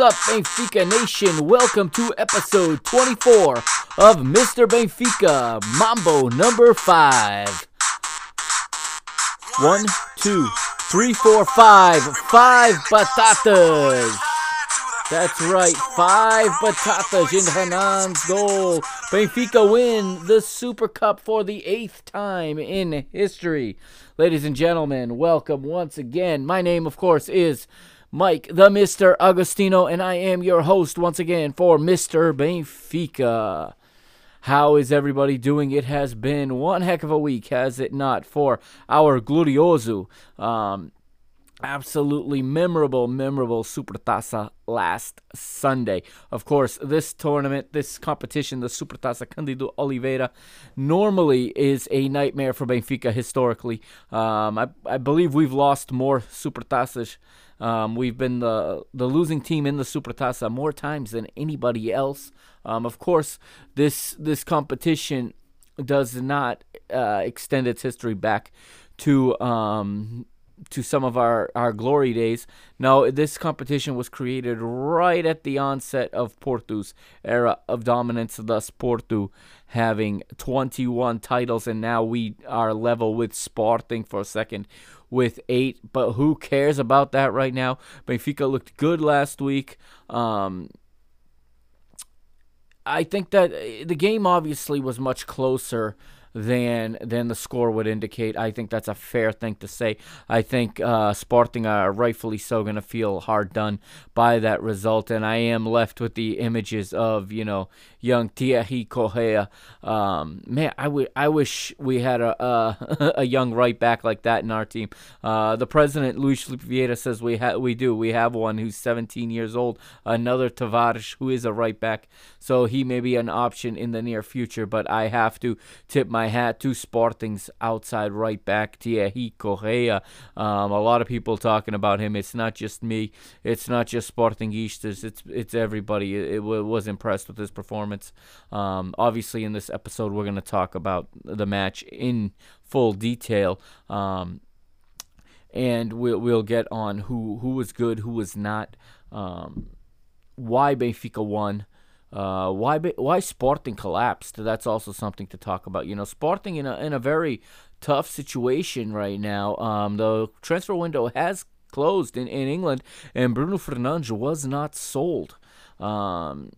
Up, Benfica Nation? Welcome to episode 24 of Mr. Benfica Mambo number 5. One, two, three, four, five. Five batatas. That's right, five batatas in Hernan's goal. Benfica win the Super Cup for the eighth time in history. Ladies and gentlemen, welcome once again. My name, of course, is Mike the Mr. Agostino, and I am your host once again for Mr. Benfica. How is everybody doing? It has been one heck of a week, has it not, for our Glorioso. Um, absolutely memorable, memorable Supertaça last Sunday. Of course, this tournament, this competition, the Supertaça Cândido Oliveira, normally is a nightmare for Benfica historically. Um, I, I believe we've lost more Supertaças. Um, we've been the the losing team in the Supertaça more times than anybody else. Um, of course, this this competition does not uh, extend its history back to um, to some of our, our glory days. Now, this competition was created right at the onset of Porto's era of dominance, thus Porto having 21 titles, and now we are level with Sporting for a second with eight. But who cares about that right now? Benfica looked good last week. Um, I think that the game obviously was much closer than than the score would indicate. I think that's a fair thing to say. I think uh, Sporting are rightfully so going to feel hard done by that result, and I am left with the images of you know young Thierry Correia. Um, man, I, w- I wish we had a, a a young right back like that in our team. Uh, the president Luis Filipe Vieira says we ha- we do. We have one who's 17 years old. Another Tavares who is a right back, so he may be an option in the near future. But I have to tip my hat to Sporting's outside right back Thierry Correia. Um, a lot of people talking about him. It's not just me. It's not just Sportingistas. It's it's everybody. It, it was impressed with his performance. Um, obviously, in this episode, we're going to talk about the match in full detail. Um, and we'll we'll get on who who was good, who was not, um, why Benfica won, uh, why why Sporting collapsed. That's also something to talk about. You know, Sporting in a in a very tough situation right now. Um, the transfer window has closed in, in England, and Bruno Fernandes was not sold. Um,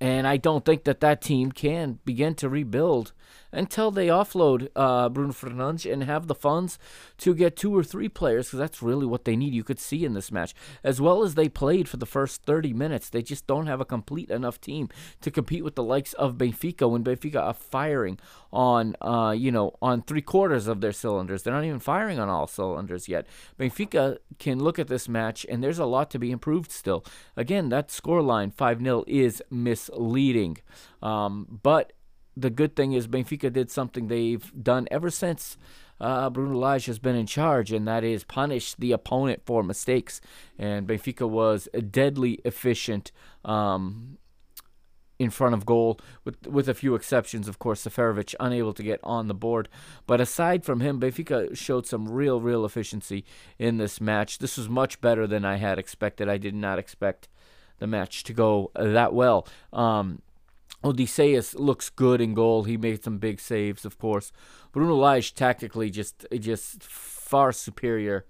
and I don't think that that team can begin to rebuild until they offload uh, Bruno Fernandes and have the funds to get two or three players, because that's really what they need. You could see in this match, as well as they played for the first 30 minutes, they just don't have a complete enough team to compete with the likes of Benfica when Benfica are firing on, uh, you know, on three quarters of their cylinders. They're not even firing on all cylinders yet. Benfica can look at this match, and there's a lot to be improved still. Again, that scoreline 5 0 is misleading. Um, but the good thing is Benfica did something they've done ever since uh, Bruno Lage has been in charge, and that is punish the opponent for mistakes. And Benfica was deadly efficient um, in front of goal, with with a few exceptions, of course. Seferovic unable to get on the board, but aside from him, Benfica showed some real, real efficiency in this match. This was much better than I had expected. I did not expect the match to go that well. Um, Odysseas looks good in goal. He made some big saves, of course. Bruno Lage tactically just just far superior,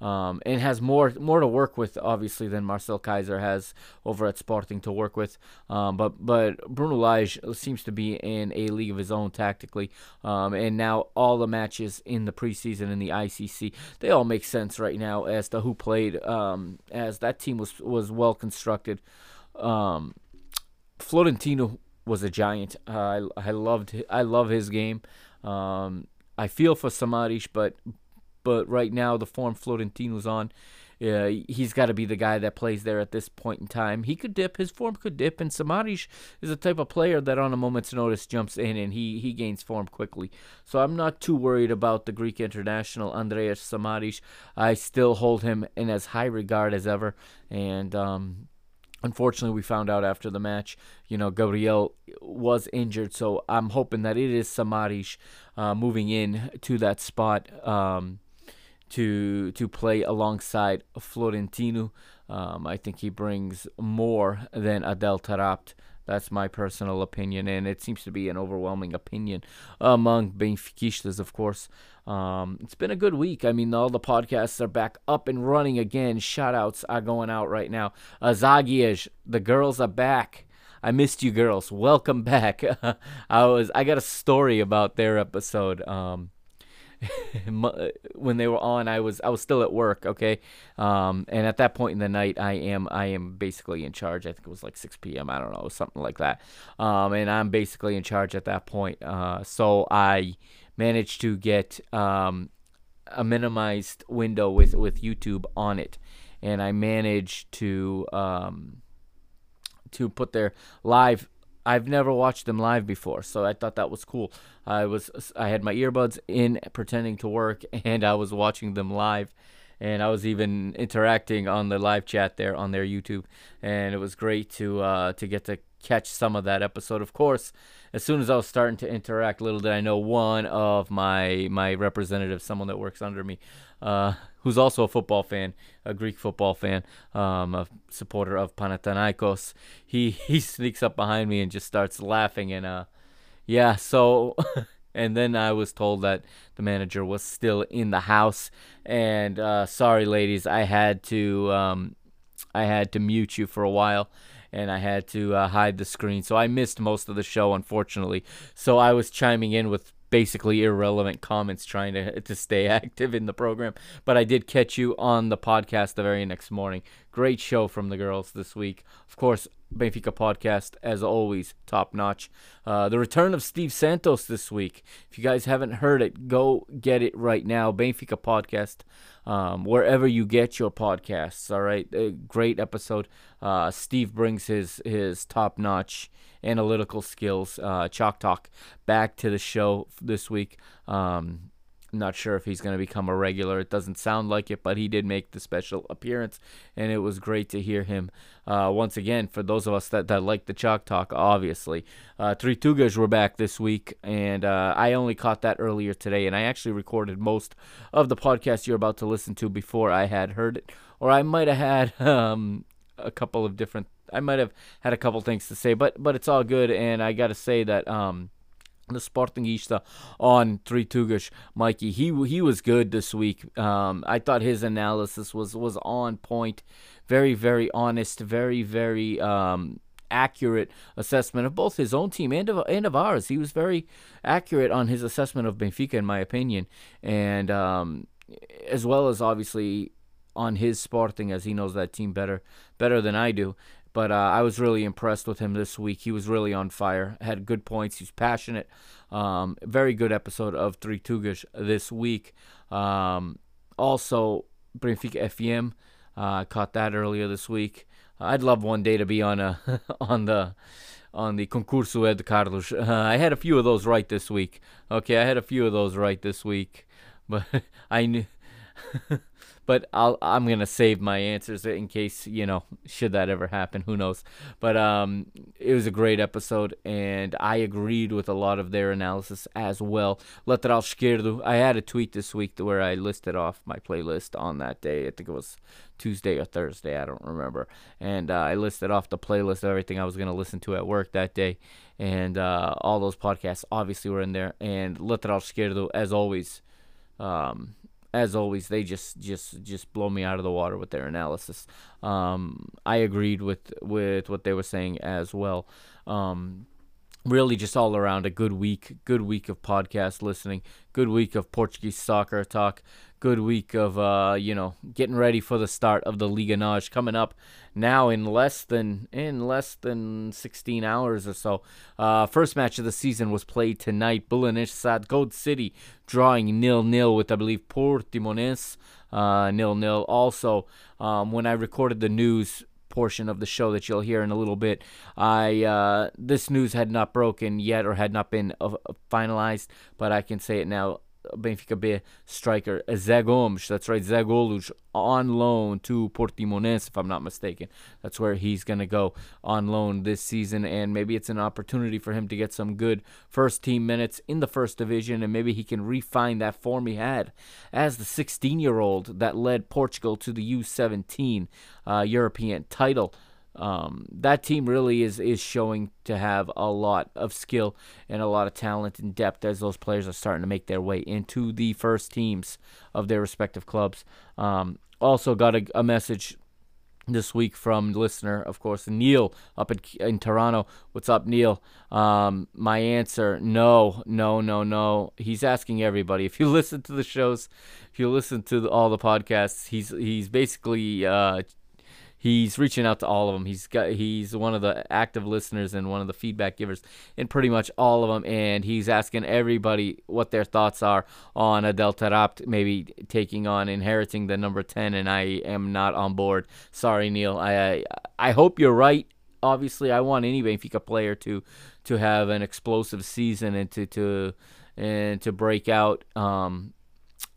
um, and has more more to work with, obviously, than Marcel Keizer has over at Sporting to work with. Um, but but Bruno Lage seems to be in a league of his own tactically, um, and now all the matches in the preseason in the ICC they all make sense right now as to who played, um, as that team was was well constructed. Um, Florentino was a giant. Uh, I I loved I love his game. Um, I feel for Samaris, but but right now the form Florentino's on, uh, he's got to be the guy that plays there at this point in time. He could dip, his form could dip, and Samaris is the type of player that on a moment's notice jumps in and he he gains form quickly. So I'm not too worried about the Greek international Andreas Samaris. I still hold him in as high regard as ever, and um, Unfortunately, we found out after the match, you know, Gabriel was injured, so I'm hoping that it is Samaris uh, moving in to that spot um, to to play alongside Florentino. Um, I think he brings more than Adel Taarabt that's my personal opinion, and it seems to be an overwhelming opinion among Benfiquistas, of course. Um, it's been a good week. I mean, all the podcasts are back up and running again. Shoutouts are going out right now. Azagiej, the girls are back. I missed you girls. Welcome back. I was I got a story about their episode. Um, when they were on, I was I was still at work. Okay, um, and at that point in the night, I am I am basically in charge. I think it was like 6 p.m. I don't know, something like that. Um, and I'm basically in charge at that point. Uh, so I managed to get um, a minimized window with with YouTube on it, and I managed to um, to put their live I've never watched them live before, so I thought that was cool. I was I had my earbuds in pretending to work and I was watching them live and I was even interacting on the live chat there on their YouTube and it was great to uh, to get to catch some of that episode. Of course, as soon as I was starting to interact, little did I know one of my my representatives, someone that works under me, uh, who's also a football fan, a Greek football fan, um, a supporter of Panathinaikos. He he sneaks up behind me and just starts laughing and uh, yeah. So and then I was told that the manager was still in the house. And uh, sorry, ladies, I had to um, I had to mute you for a while. And I had to uh, hide the screen, so I missed most of the show, unfortunately. So I was chiming in with basically irrelevant comments trying to to stay active in the program. But I did catch you on the podcast the very next morning. Great show from the girls this week. Of course, Benfica podcast, as always, top notch. Uh, the return of Steve Santos this week. If you guys haven't heard it, go get it right now. Benfica podcast, um, wherever you get your podcasts. All right, a great episode. Uh, Steve brings his his top notch analytical skills, uh, Chalk Talk, back to the show this week. Um, not sure if he's going to become a regular. It doesn't sound like it, but he did make the special appearance, and it was great to hear him uh, once again. For those of us that, that like the Chalk Talk, obviously. Uh, Three Tugas were back this week, and uh, I only caught that earlier today, and I actually recorded most of the podcast you're about to listen to before I had heard it, or I might have had um, a couple of different I might have had a couple things to say, but but it's all good. And I got to say that um, the Sportingista on Three Tugas, Mikey, he he was good this week. Um, I thought his analysis was was on point, very very honest, very very um, accurate assessment of both his own team and of and of ours. He was very accurate on his assessment of Benfica, in my opinion, and um, as well as obviously on his Sporting, as he knows that team better better than I do. But uh, I was really impressed with him this week. He was really on fire. Had good points. He's passionate. Um, very good episode of Three Tugas this week. Um, also, Benfica FM. Uh, caught that earlier this week. I'd love one day to be on a on the on the concurso Ed Carlos. Uh, I had a few of those right this week. Okay, I had a few of those right this week, but I knew. But I'll I'm gonna save my answers in case you know should that ever happen. Who knows? But um, it was a great episode, and I agreed with a lot of their analysis as well. Esquerdo. I had a tweet this week where I listed off my playlist on that day. I think it was Tuesday or Thursday. I don't remember. And uh, I listed off the playlist of everything I was gonna listen to at work that day, and uh, all those podcasts obviously were in there. And lateral esquerdo, as always. Um, as always, they just just just blow me out of the water with their analysis. Um, I agreed with with what they were saying as well. Um, really, just all around a good week, good week of podcast listening, good week of Portuguese soccer talk, good week of uh, you know getting ready for the start of the Liga NOS coming up now in less than in less than 16 hours or so. Uh, first match of the season was played tonight. Belenenses SAD Gold City drawing nil nil with I believe Portimonense uh, nil nil. Also, um, when I recorded the news portion of the show that you'll hear in a little bit. I uh, this news had not broken yet or had not been uh, finalized, but I can say it now. Benfica B striker Zé Gomes. That's right, Zé on loan to Portimonense, if I'm not mistaken. That's where he's going to go on loan this season, and maybe it's an opportunity for him to get some good first team minutes in the first division, and maybe he can refine that form he had as the 16 year old that led Portugal to the U17 uh, European title um, that team really is is showing to have a lot of skill and a lot of talent and depth as those players are starting to make their way into the first teams of their respective clubs. Um, also got a, a message this week from listener, of course, Neil up in, in Toronto. What's up, Neil? Um, my answer: no, no, no, no. He's asking everybody. If you listen to the shows, if you listen to the, all the podcasts, he's he's basically uh, he's reaching out to all of them. He's got he's one of the active listeners and one of the feedback givers in pretty much all of them, and he's asking everybody what their thoughts are on Adel Taarabt maybe taking on inheriting the number ten, and I am not on board. Sorry, Neil. I I, I hope you're right. Obviously, I want any Benfica player to to have an explosive season and to to and to break out. Um,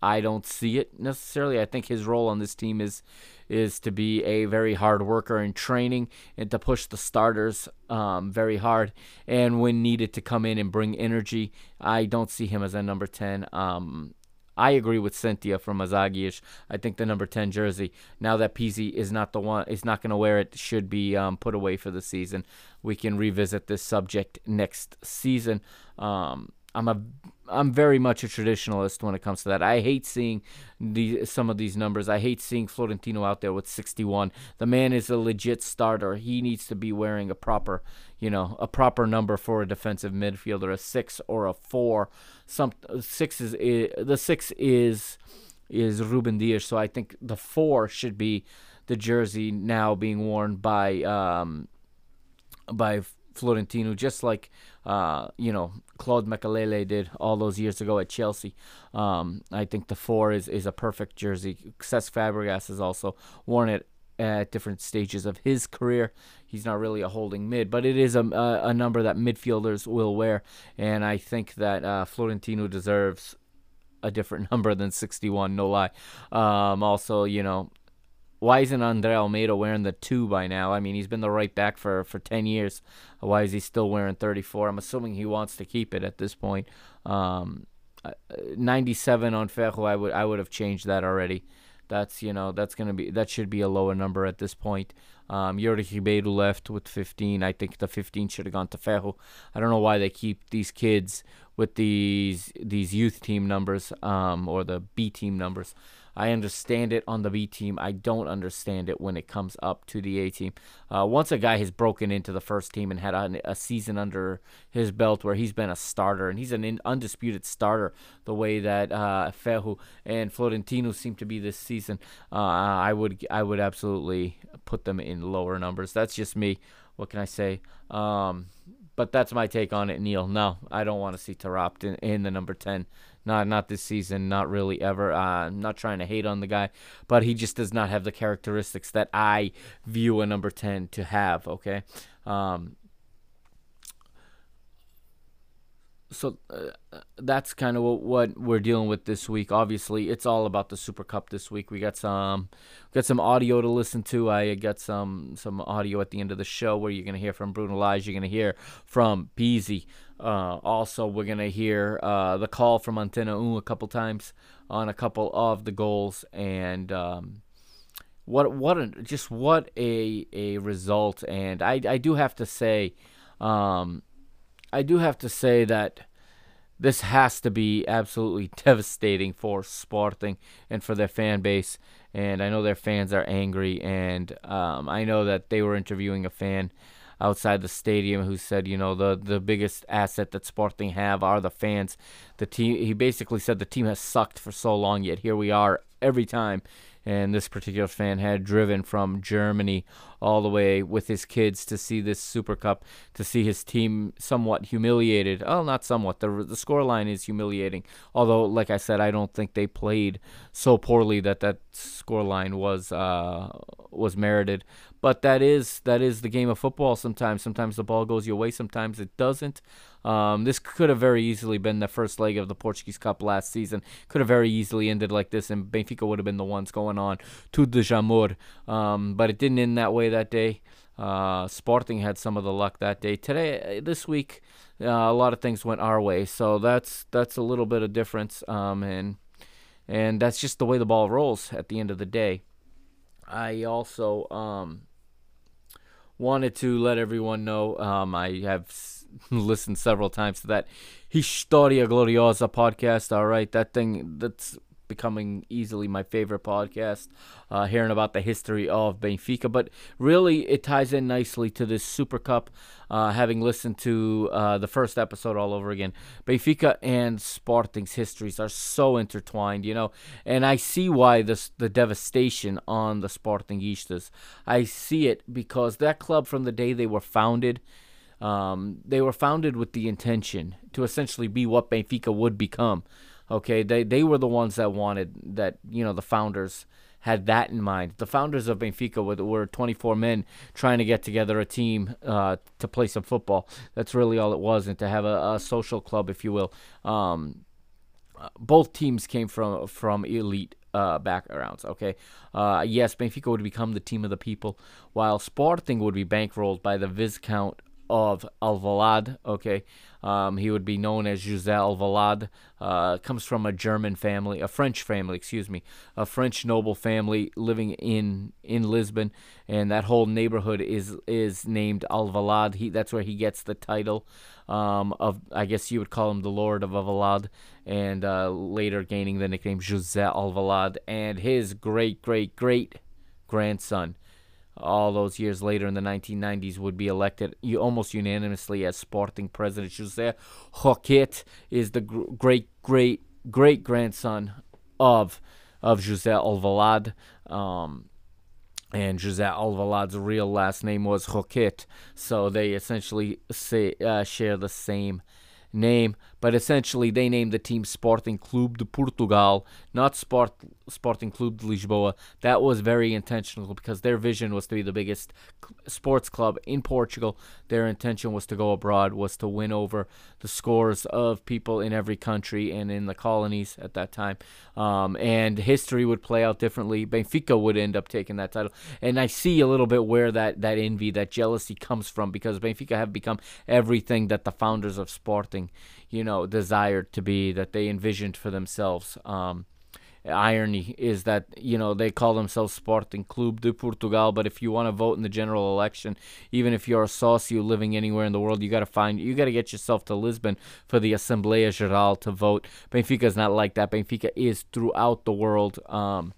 I don't see it necessarily. I think his role on this team is is to be a very hard worker in training and to push the starters um, very hard. And when needed to come in and bring energy, I don't see him as a number 10. Um, I agree with Cynthia from Azagiish. I think the number 10 jersey, now that Pizzi is not the one, is not going to wear it, should be um, put away for the season. We can revisit this subject next season. Um, I'm a I'm very much a traditionalist when it comes to that. I hate seeing the some of these numbers. I hate seeing Florentino out there with 61. The man is a legit starter. He needs to be wearing a proper, you know, a proper number for a defensive midfielder, a 6 or a 4. Some 6 is, is the 6 is is Ruben Dias, so I think the 4 should be the jersey now being worn by um by Florentino just like uh, you know, Claude Makélélé did all those years ago at Chelsea. Um, I think the four is, is a perfect jersey. Cesc Fabregas has also worn it at different stages of his career. He's not really a holding mid, but it is a, a, a number that midfielders will wear, and I think that uh, Florentino deserves a different number than 61. No lie. Um, also, you know, why isn't Andre Almeida wearing the two by now? I mean, he's been the right back for, for 10 years. Why is he still wearing 34? I'm assuming he wants to keep it at this point. Um, uh, 97 on Ferro, I would I would have changed that already. That's you know that's gonna be that should be a lower number at this point. Um, Yuri Ribeiro left with 15. I think the 15 should have gone to Ferro. I don't know why they keep these kids with these these youth team numbers um, or the B team numbers. I understand it on the B team. I don't understand it when it comes up to the A team. Uh, once a guy has broken into the first team and had a, a, season under his belt where he's been a starter and he's an in, undisputed starter, the way that uh, Ferro and Florentino seem to be this season, uh, I would I would absolutely put them in lower numbers. That's just me. What can I say? Um, but that's my take on it, Neil. No, I don't want to see Taarabt in, in the number 10 not not this season, not really ever. Uh, I'm not trying to hate on the guy, but he just does not have the characteristics that I view a number ten to have. Okay. Um, so uh, that's kind of what, what we're dealing with this week. Obviously, it's all about the Super Cup this week. We got some got some audio to listen to. I got some some audio at the end of the show where you're gonna hear from Bruno Lage. You're gonna hear from Pizzi. Uh, also, we're gonna hear uh, the call from Antena U a couple times on a couple of the goals and. Um, what what a, just what a a result and I I do have to say um, I do have to say that this has to be absolutely devastating for Sporting and for their fan base. And I know their fans are angry. And um, I know that they were interviewing a fan outside the stadium who said, you know, the the biggest asset that Sporting have are the fans. The team. He basically said the team has sucked for so long, yet here we are every time and this particular fan had driven from Germany all the way with his kids to see this Super Cup, to see his team somewhat humiliated. Oh, not somewhat. The the scoreline is humiliating. Although, like I said, I don't think they played so poorly that that scoreline was uh, was merited. But that is that is the game of football. Sometimes, sometimes the ball goes your way. Sometimes it doesn't. Um, this could have very easily been the first leg of the Portuguese Cup last season. Could have very easily ended like this, and Benfica would have been the ones going on to the Jamor. Um, but it didn't end that way that day. Uh, Sporting had some of the luck that day. Today, uh, this week, uh, a lot of things went our way, so that's that's a little bit of difference. Um, and and that's just the way the ball rolls at the end of the day. I also um, wanted to let everyone know um, I have listened several times to that Historia Gloriosa podcast. All right, that thing that's becoming easily my favorite podcast, uh, hearing about the history of Benfica. But really, it ties in nicely to this Super Cup. Uh, having listened to uh, the first episode all over again, Benfica and Sporting's histories are so intertwined, you know, and I see why this the devastation on the Sportingistas. I see it because that club, from the day they were founded, um, they were founded with the intention to essentially be what Benfica would become. Okay, they they were the ones that wanted that. You know, the founders had that in mind. The founders of Benfica were, were 24 men trying to get together a team uh, to play some football. That's really all it was, and to have a, a social club, if you will. Um, both teams came from from elite uh, backgrounds. Okay, uh, yes, Benfica would become the team of the people, while Sporting would be bankrolled by the Viscount of Alvalade. Okay, um, he would be known as José Alvalade. Uh, comes from a German family, a French family, excuse me, a French noble family living in in Lisbon, and that whole neighborhood is is named Alvalade. He that's where he gets the title um, of I guess you would call him the Lord of Alvalade, and uh, later gaining the nickname José Alvalade, and his great great great grandson all those years later in the 1990s would be elected almost unanimously as Sporting president. José Roquette is the great great great grandson of of José Alvalade. Um, and José Alvalade's real last name was Roquette, so they essentially say, uh, share the same name, but essentially they named the team Sporting Clube de Portugal, not Sport Sporting Clube de Lisboa. That was very intentional because their vision was to be the biggest sports club in Portugal. Their intention was to go abroad, was to win over the scores of people in every country and in the colonies at that time. Um, and history would play out differently. Benfica would end up taking that title, and I see a little bit where that that envy, that jealousy comes from because Benfica have become everything that the founders of Sporting, you know, desired to be, that they envisioned for themselves. Um, irony is that you know they call themselves Sporting Clube de Portugal, but if you want to vote in the general election, even if you're a socio living anywhere in the world, you got to find you got to get yourself to Lisbon for the Assembleia Geral to vote. Benfica is not like that. Benfica is throughout the world. Um,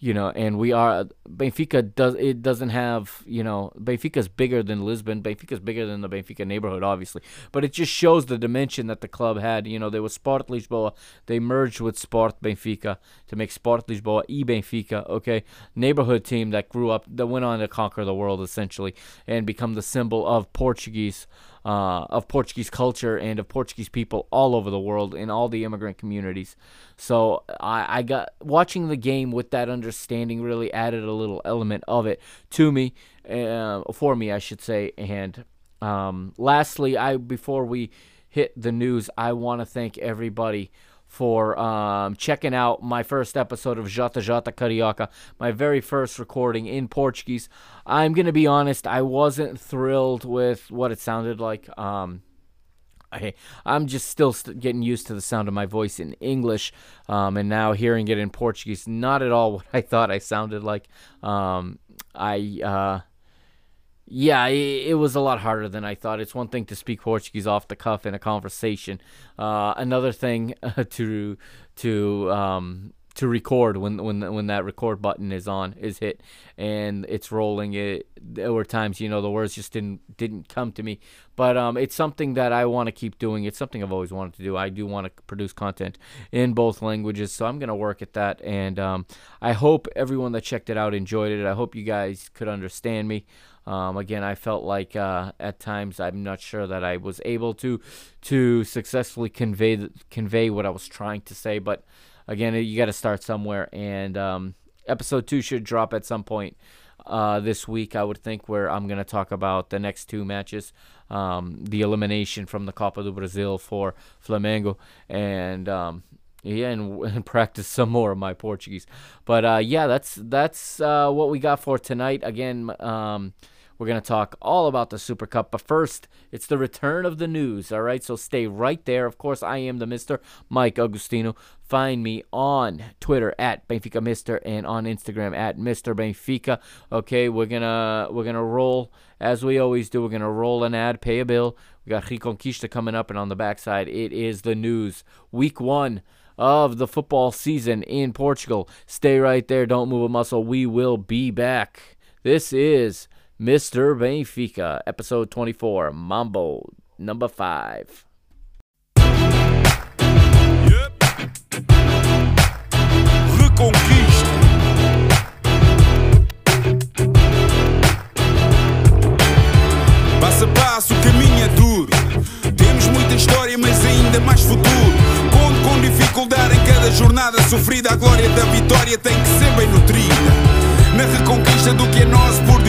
you know, and we are Benfica does it doesn't have you know Benfica's bigger than Lisbon. Benfica's bigger than the Benfica neighborhood, obviously, but it just shows the dimension that the club had. You know, there was Sport Lisboa. They merged with Sport Benfica to make Sport Lisboa e Benfica. Okay, neighborhood team that grew up that went on to conquer the world essentially and become the symbol of Portuguese uh, of Portuguese culture and of Portuguese people all over the world in all the immigrant communities. So I, I got watching the game with that understanding really added a little element of it to me, uh, for me, I should say. And um, lastly, I before we hit the news, I want to thank everybody for um, checking out my first episode of Jota Jota Carioca, my very first recording in Portuguese. I'm going to be honest, I wasn't thrilled with what it sounded like. Um, I, I'm just still st- getting used to the sound of my voice in English, um, and now hearing it in Portuguese, not at all what I thought I sounded like. Um, I. Uh, yeah, it, it, was a lot harder than I thought. It's one thing to speak Portuguese off the cuff in a conversation. Uh, another thing to to um, to record when when when that record button is on is hit and it's rolling. It there were times you know the words just didn't didn't come to me. But um it's something that I want to keep doing. It's something I've always wanted to do. I do want to produce content in both languages so I'm going to work at that. And um I hope everyone that checked it out enjoyed it. I hope you guys could understand me um, again, I felt like uh, at times I'm not sure that I was able to to successfully convey convey what I was trying to say, but again, you got to start somewhere. And um, episode two should drop at some point uh, this week, I would think, where I'm going to talk about the next two matches. Um, the elimination from the Copa do Brasil for Flamengo, and um, yeah, and, and, practice some more of my Portuguese. But uh, yeah, that's that's uh, what we got for tonight. Again, um, we're going to talk all about the Super Cup. But first, it's the return of the news. All right, so stay right there. Of course, I am the Mr. Mike Agustino. Find me on Twitter at Benfica Mister and on Instagram at Mr. Benfica. Okay, we're gonna we're gonna roll as we always do. We're gonna roll an ad, pay a bill. We got Reconquista coming up, and on the backside, it is the news. Week one of the football season in Portugal. Stay right there. Don't move a muscle. We will be back. This is Mr. Benfica, episode 24, Mambo number 5. Yep. Reconquista. Passo a passo, o caminho é duro. Temos muita história, mas ainda mais futuro. Conto com dificuldade em cada jornada sofrida. A glória da vitória tem que ser bem nutrida na reconquista do que é nosso por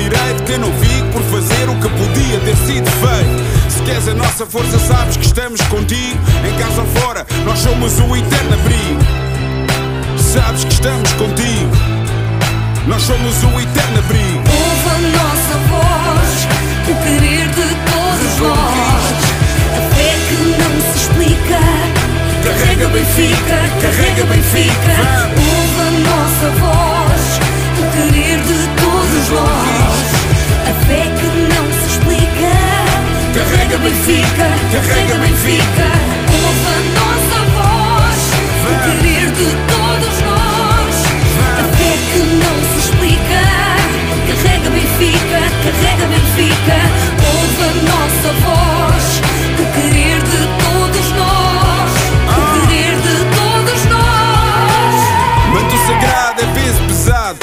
não por fazer o que podia ter sido feito. Se queres a nossa força, sabes que estamos contigo. Em casa ou fora, nós somos o eterno abrigo. Sabes que estamos contigo. Nós somos o eterno abrigo. Ouve a nossa voz, o querer de todos nós. A fé que não se explica. Carrega Benfica, carrega Benfica. Ouve a nossa voz querer de todos nós. A fé que não se explica. Carrega Benfica, carrega Benfica. Ouve a nossa voz. O querer de todos nós. A fé que não se explica. Carrega Benfica, carrega Benfica. Ouve a nossa voz. O querer de todos nós. O querer de todos nós. Manto sagrado é peso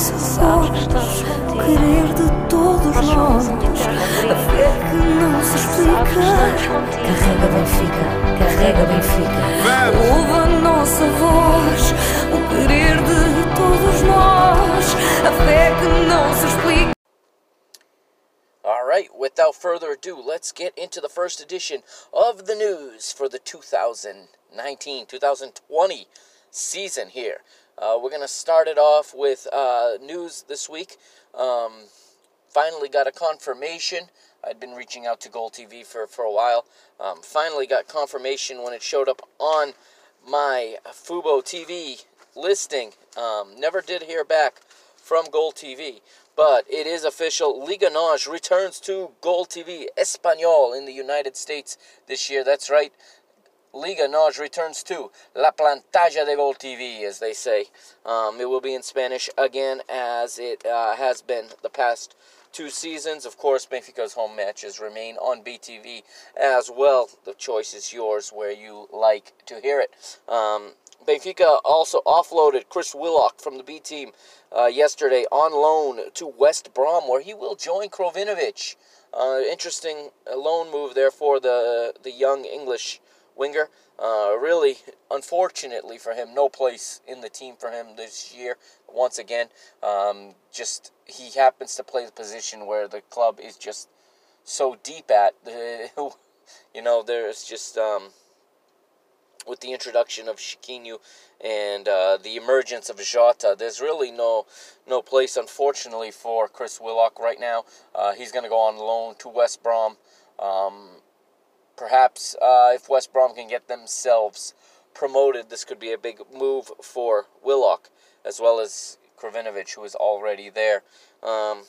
Nossa voz, querer de todos nós. A fé que não se explica. Carrega Benfica, carrega Benfica. Ouve a nossa voz, o querer de todos nós. A fé que não se explica. All right, without further ado, let's get into the first edition of the news for the 2019 2020 season here. Uh, we're going to start it off with uh, news this week. Um, finally got a confirmation. I'd been reaching out to Gol TV for, for a while. Um, finally got confirmation when it showed up on my Fubo TV listing. Um, never did hear back from Gol TV, but it is official. Liga NOS returns to Gol TV Espanol in the United States this year. That's right. Liga NOS returns to La Pantalla de Gol TV, as they say. Um, it will be in Spanish again, as it uh, has been the past two seasons. Of course, Benfica's home matches remain on BTV as well. The choice is yours where you like to hear it. Um, Benfica also offloaded Chris Willock from the B team uh, yesterday on loan to West Brom, where he will join Krovinovic. Uh, interesting loan move there for the the young English winger. Uh, really, unfortunately for him, no place in the team for him this year. Once again, um, just he happens to play the position where the club is just so deep at. You know, there's just um, with the introduction of Chiquinho and uh, the emergence of Jota, there's really no no place, unfortunately, for Chris Willock right now. Uh, he's going to go on loan to West Brom. Um, Perhaps uh, if West Brom can get themselves promoted, this could be a big move for Willock, as well as Krovinovic, who is already there. Um,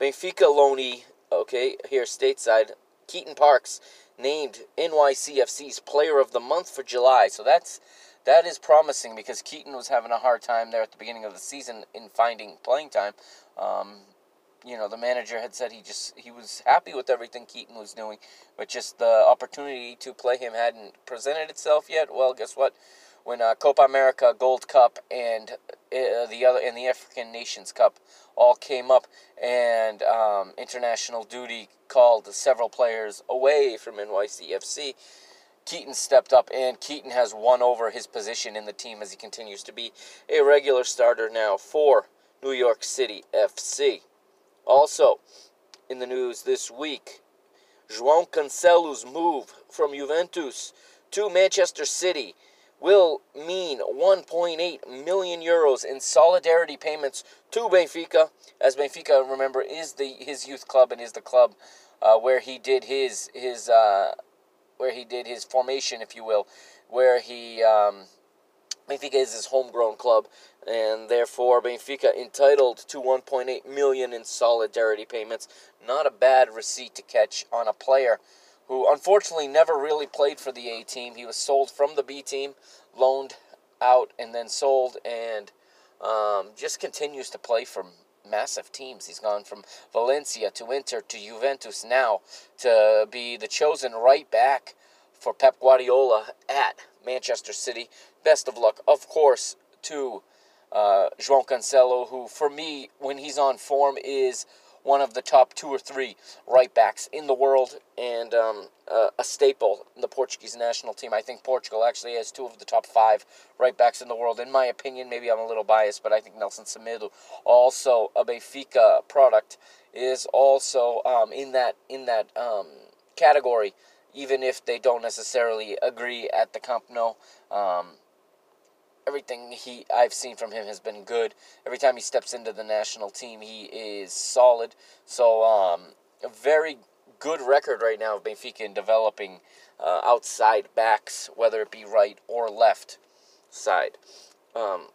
Benfica Loney, okay, here stateside. Keaton Parks named NYCFC's Player of the Month for July. So that's that is promising because Keaton was having a hard time there at the beginning of the season in finding playing time. Um, you know, the manager had said he just he was happy with everything Keaton was doing, but just the opportunity to play him hadn't presented itself yet. Well, guess what? When uh, Copa America, Gold Cup, and uh, the other and the African Nations Cup all came up, and um, international duty called several players away from NYCFC. Keaton stepped up, and Keaton has won over his position in the team as he continues to be a regular starter now for New York City FC. Also, in the news this week, João Cancelo's move from Juventus to Manchester City will mean 1.8 million euros in solidarity payments to Benfica, as Benfica, remember, is the his youth club and is the club uh, where he did his his uh, where he did his formation, if you will, where he um, Benfica is his homegrown club, and therefore Benfica entitled to 1.8 million in solidarity payments. Not a bad receipt to catch on a player who unfortunately never really played for the A team. He was sold from the B team, loaned out, and then sold, and um, just continues to play for massive teams. He's gone from Valencia to Inter to Juventus now to be the chosen right back for Pep Guardiola at Manchester City. Best of luck, of course, to uh, João Cancelo, who, for me, when he's on form, is one of the top two or three right backs in the world and um, uh, a staple in the Portuguese national team. I think Portugal actually has two of the top five right backs in the world. In my opinion, maybe I'm a little biased, but I think Nelson Semedo, also a Benfica product, is also um, in that in that um, category even if they don't necessarily agree at the Camp Nou. Everything he I've seen from him has been good. Every time he steps into the national team, he is solid. So um, a very good record right now of Benfica in developing uh, outside backs, whether it be right or left side. Um,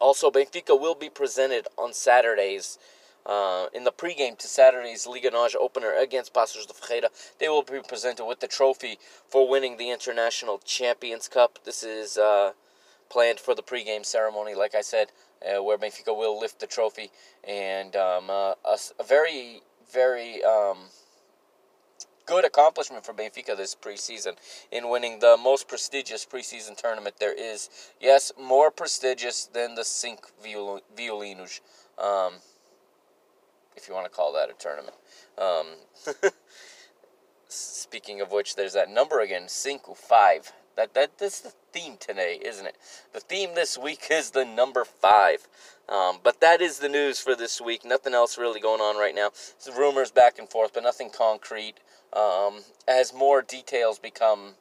also, Benfica will be presented on Saturdays uh, in the pregame to Saturday's Liga NOS opener against Paços de Ferreira, they will be presented with the trophy for winning the International Champions Cup. This is uh, planned for the pregame ceremony, like I said, uh, where Benfica will lift the trophy. And um, uh, a, a, very, very um, good accomplishment for Benfica this preseason in winning the most prestigious preseason tournament there is. Yes, more prestigious than the Cinco Violinos. Um, if you want to call that a tournament. Um, speaking of which, there's that number again, cinco, five. That that the theme today, isn't it? The theme this week is the number five. Um, but that is the news for this week. Nothing else really going on right now. Some rumors back and forth, but nothing concrete. Um, as more details become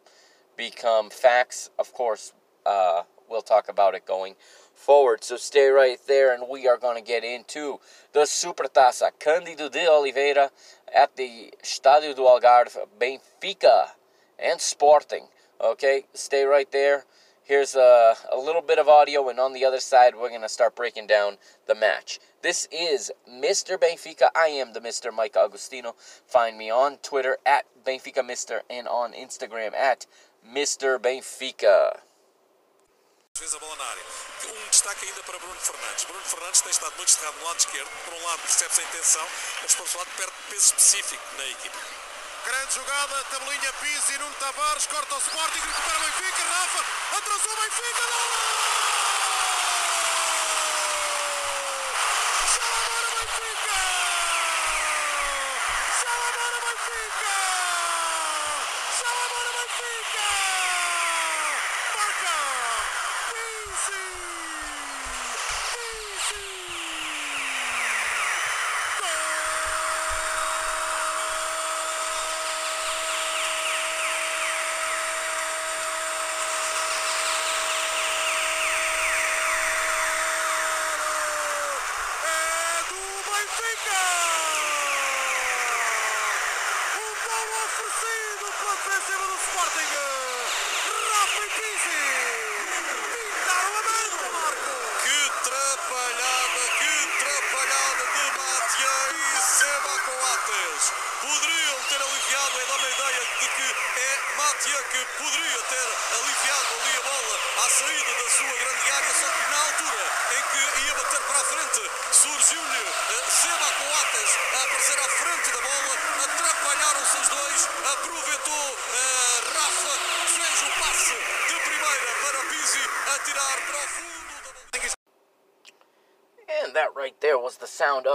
become facts, of course, uh, we'll talk about it going forward. So stay right there, and we are going to get into the Supertaça Cândido de Oliveira at the Estádio do Algarve, Benfica and Sporting. Okay, stay right there. Here's a, a little bit of audio, and on the other side, we're going to start breaking down the match. This is Mr. Benfica. I am the Mr. Mike Agostino. Find me on Twitter at Benfica Mister and on Instagram at Mr. Benfica. Bola na área. Um destaque ainda para Bruno Fernandes. Bruno Fernandes tem estado muito no lado esquerdo. Por um lado percebe-se a intenção, mas por outro lado perde peso específico na equipe. Grande jogada, tabelinha Pizzi, Nuno Tavares, corta o Sporting, recupera o Benfica, Rafa, atrasou o Benfica, gol!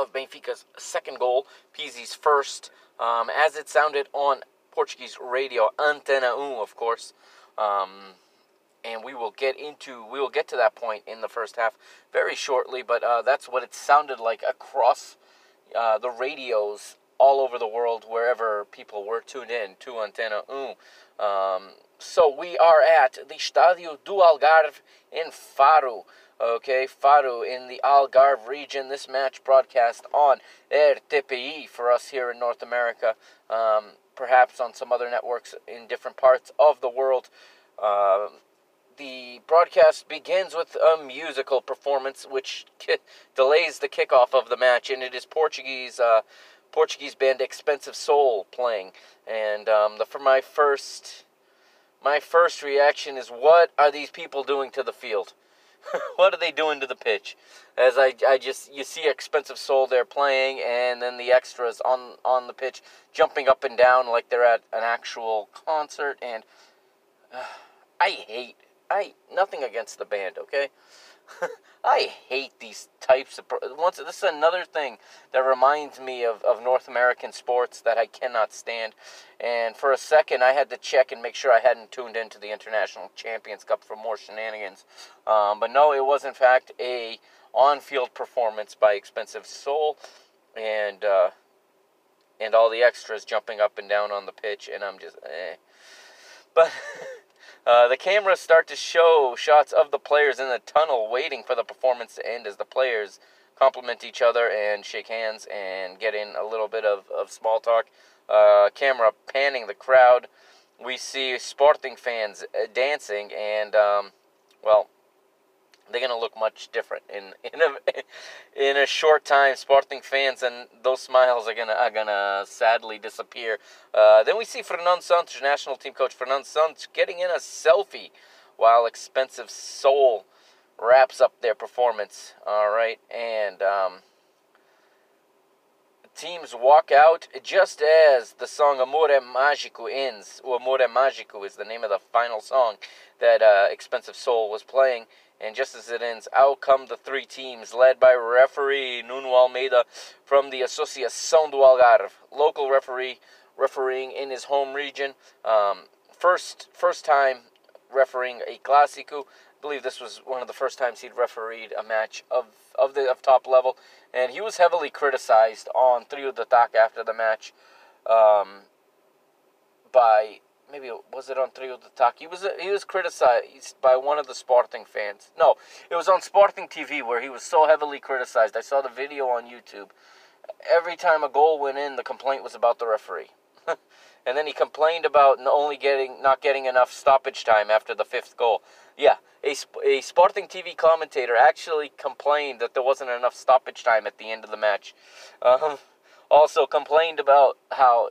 Of Benfica's second goal, Pizzi's first, um, as it sounded on Portuguese radio, Antena 1, of course. Um, and we will get into we will get to that point in the first half very shortly. But uh, that's what it sounded like across uh, the radios all over the world, wherever people were tuned in to Antena 1. Um, so we are at the Estádio do Algarve in Faro. Okay, Faro in the Algarve region. This match broadcast on RTPI for us here in North America. Um, perhaps on some other networks in different parts of the world. Uh, the broadcast begins with a musical performance, which delays the kickoff of the match, and it is Portuguese uh, Portuguese band Expensive Soul playing. And um, the, for my first my first reaction is, what are these people doing to the field? what are they doing to the pitch? As I, I just you see Expensive Soul there playing, and then the extras on on the pitch jumping up and down like they're at an actual concert, and uh, I hate I nothing against the band, okay? I hate these types of pro- once this is another thing that reminds me of, of North American sports that I cannot stand. And for a second I had to check and make sure I hadn't tuned into the International Champions Cup for more shenanigans. Um, but no, it was in fact a on-field performance by Expensive Soul and uh, and all the extras jumping up and down on the pitch and I'm just eh. But Uh, the cameras start to show shots of the players in the tunnel waiting for the performance to end as the players compliment each other and shake hands and get in a little bit of, of small talk. Uh, camera panning the crowd. We see Sporting fans uh, dancing, and, um, well, they're gonna look much different in in a in a short time. Sporting fans and those smiles are gonna are gonna sadly disappear. Uh, then we see Fernando Santos, national team coach Fernando Santos, getting in a selfie while Expensive Soul wraps up their performance. All right, and um, teams walk out just as the song Amore Magico ends. Amore Magico is the name of the final song that uh, Expensive Soul was playing. And just as it ends, out come the three teams, led by referee Nuno Almeida from the Associação do Algarve, local referee refereeing in his home region. Um, first, first time refereeing a Clásico. I believe this was one of the first times he'd refereed a match of of the of top level, and he was heavily criticized on Trio d'Ataque after the match um, by maybe was it on Trio d'Ataque? He was he was criticized by one of the Sporting fans. No, it was on Sporting TV where he was so heavily criticized. I saw the video on YouTube. Every time a goal went in, the complaint was about the referee. and then he complained about only getting not getting enough stoppage time after the fifth goal. Yeah, a, a Sporting TV commentator actually complained that there wasn't enough stoppage time at the end of the match. Um, also complained about how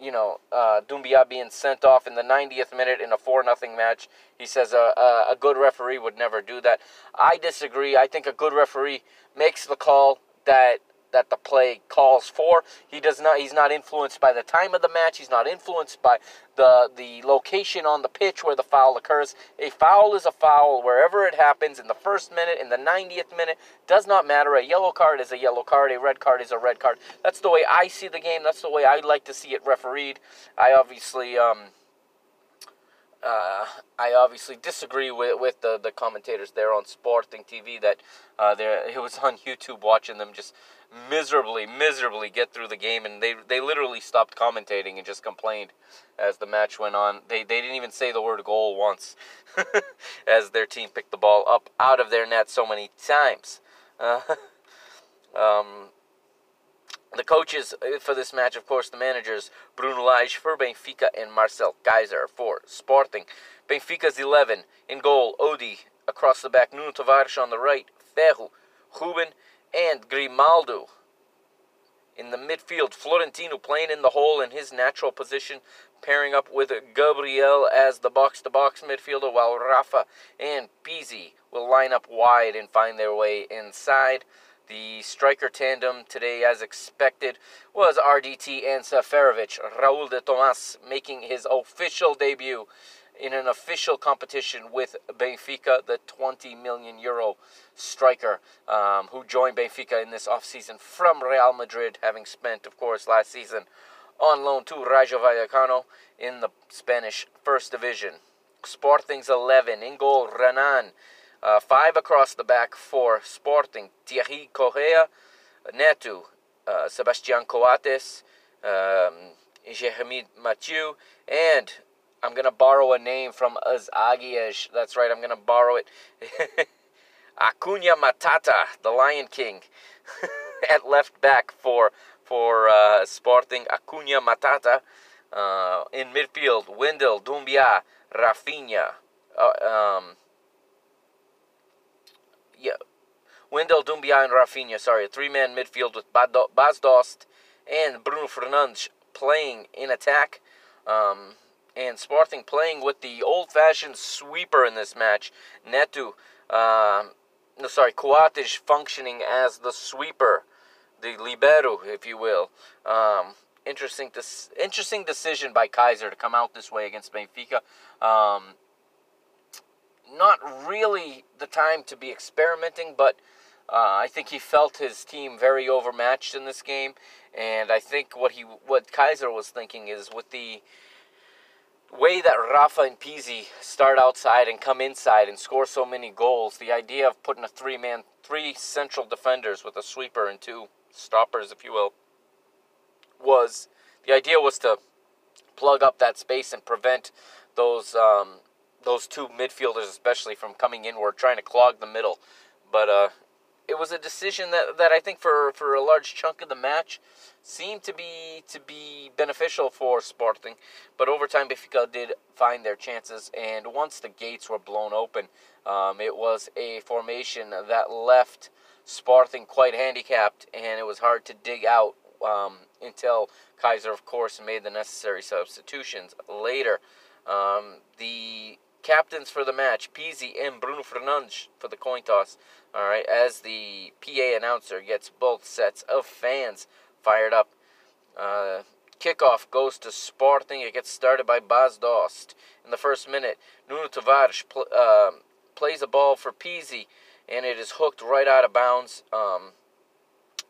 you know, uh, Doumbia being sent off in the 90th minute in a 4 nothing match. He says a, a, a good referee would never do that. I disagree. I think a good referee makes the call that that the play calls for. He does not. He's not influenced by the time of the match. He's not influenced by the the location on the pitch where the foul occurs. A foul is a foul wherever it happens in the first minute, in the 90th minute, does not matter. A yellow card is a yellow card. A red card is a red card. That's the way I see the game. That's the way I like to see it refereed. I obviously. Um, uh, I obviously disagree with, with the, the commentators there on Sporting TV that uh, it was on YouTube watching them just miserably, miserably get through the game, and they they literally stopped commentating and just complained as the match went on. They they didn't even say the word goal once, as their team picked the ball up out of their net so many times. Uh, um, the coaches uh, for this match, of course, the managers Bruno Lage for Benfica and Marcel Keizer for Sporting. Benfica's 11 in goal, Odi across the back, Nuno Tavares on the right, Ferro, Ruben, and Grimaldo. In the midfield, Florentino playing in the hole in his natural position, pairing up with Gabriel as the box to box midfielder, while Rafa and Pizzi will line up wide and find their way inside. The striker tandem today, as expected, was RDT and Seferovic. Raul de Tomas making his official debut in an official competition with Benfica, the 20 million euro striker um, who joined Benfica in this offseason from Real Madrid, having spent, of course, last season on loan to Rayo Vallecano in the Spanish First Division. Sporting's 11 in goal, Renan. Uh, five across the back for Sporting. Thierry Correia, Neto, uh, Sebastian Coates, um, Jeremy Mathieu, and I'm going to borrow a name from Azagias. That's right, I'm going to borrow it. Acuna Matata, the Lion King, at left back for for uh, Sporting. Acuna Matata. Uh, in midfield, Wendell, Doumbia, Rafinha. Uh, um, yeah, Wendell Doumbia and Rafinha, sorry, a three-man midfield with Bas Dost and Bruno Fernandes playing in attack. Um, and Sporting playing with the old-fashioned sweeper in this match. Neto, uh, no, sorry, Coates functioning as the sweeper, the libero, if you will. Um, interesting, interesting decision by Keizer to come out this way against Benfica. Um, not really the time to be experimenting, but uh, I think he felt his team very overmatched in this game, and I think what he what Keizer was thinking is with the way that Rafa and Pizzi start outside and come inside and score so many goals, the idea of putting a three man, three central defenders with a sweeper and two stoppers, if you will, was the idea was to plug up that space and prevent those um, those two midfielders, especially from coming inward, trying to clog the middle. But uh, it was a decision that, that I think for, for a large chunk of the match seemed to be to be beneficial for Sporting. But over time, Benfica did find their chances, and once the gates were blown open, um, it was a formation that left Sporting quite handicapped, and it was hard to dig out um, until Keizer, of course, made the necessary substitutions later. Um, the captains for the match, Pizzi and Bruno Fernandes for the coin toss. All right, as the PA announcer gets both sets of fans fired up. Uh, kickoff goes to Sporting. It gets started by Bas Dost. In the first minute, Nuno Tavares pl- uh, plays a ball for Pizzi, and it is hooked right out of bounds. Um,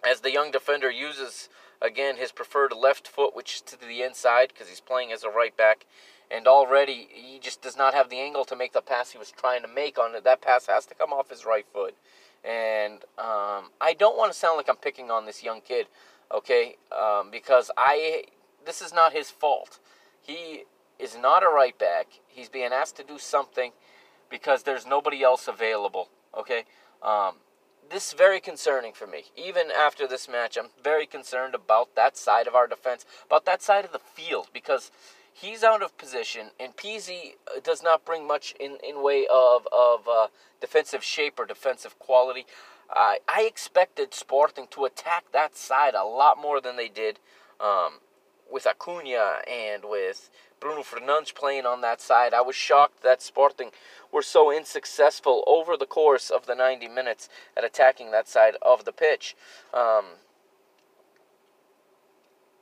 as the young defender uses again his preferred left foot, which is to the inside because he's playing as a right back, and already he just does not have the angle to make the pass he was trying to make on it. That pass has to come off his right foot. And um, I don't want to sound like I'm picking on this young kid, okay? Um, because I this is not his fault. He is not a right back. He's being asked to do something because there's nobody else available, okay? Um, this is very concerning for me. Even after this match, I'm very concerned about that side of our defense, about that side of the field, because he's out of position, and Pizzi uh, does not bring much in, in way of, of uh, defensive shape or defensive quality. Uh, I expected Sporting to attack that side a lot more than they did um, with Acuna and with Bruno Fernandes playing on that side. I was shocked that Sporting were so unsuccessful over the course of the 90 minutes at attacking that side of the pitch. Um,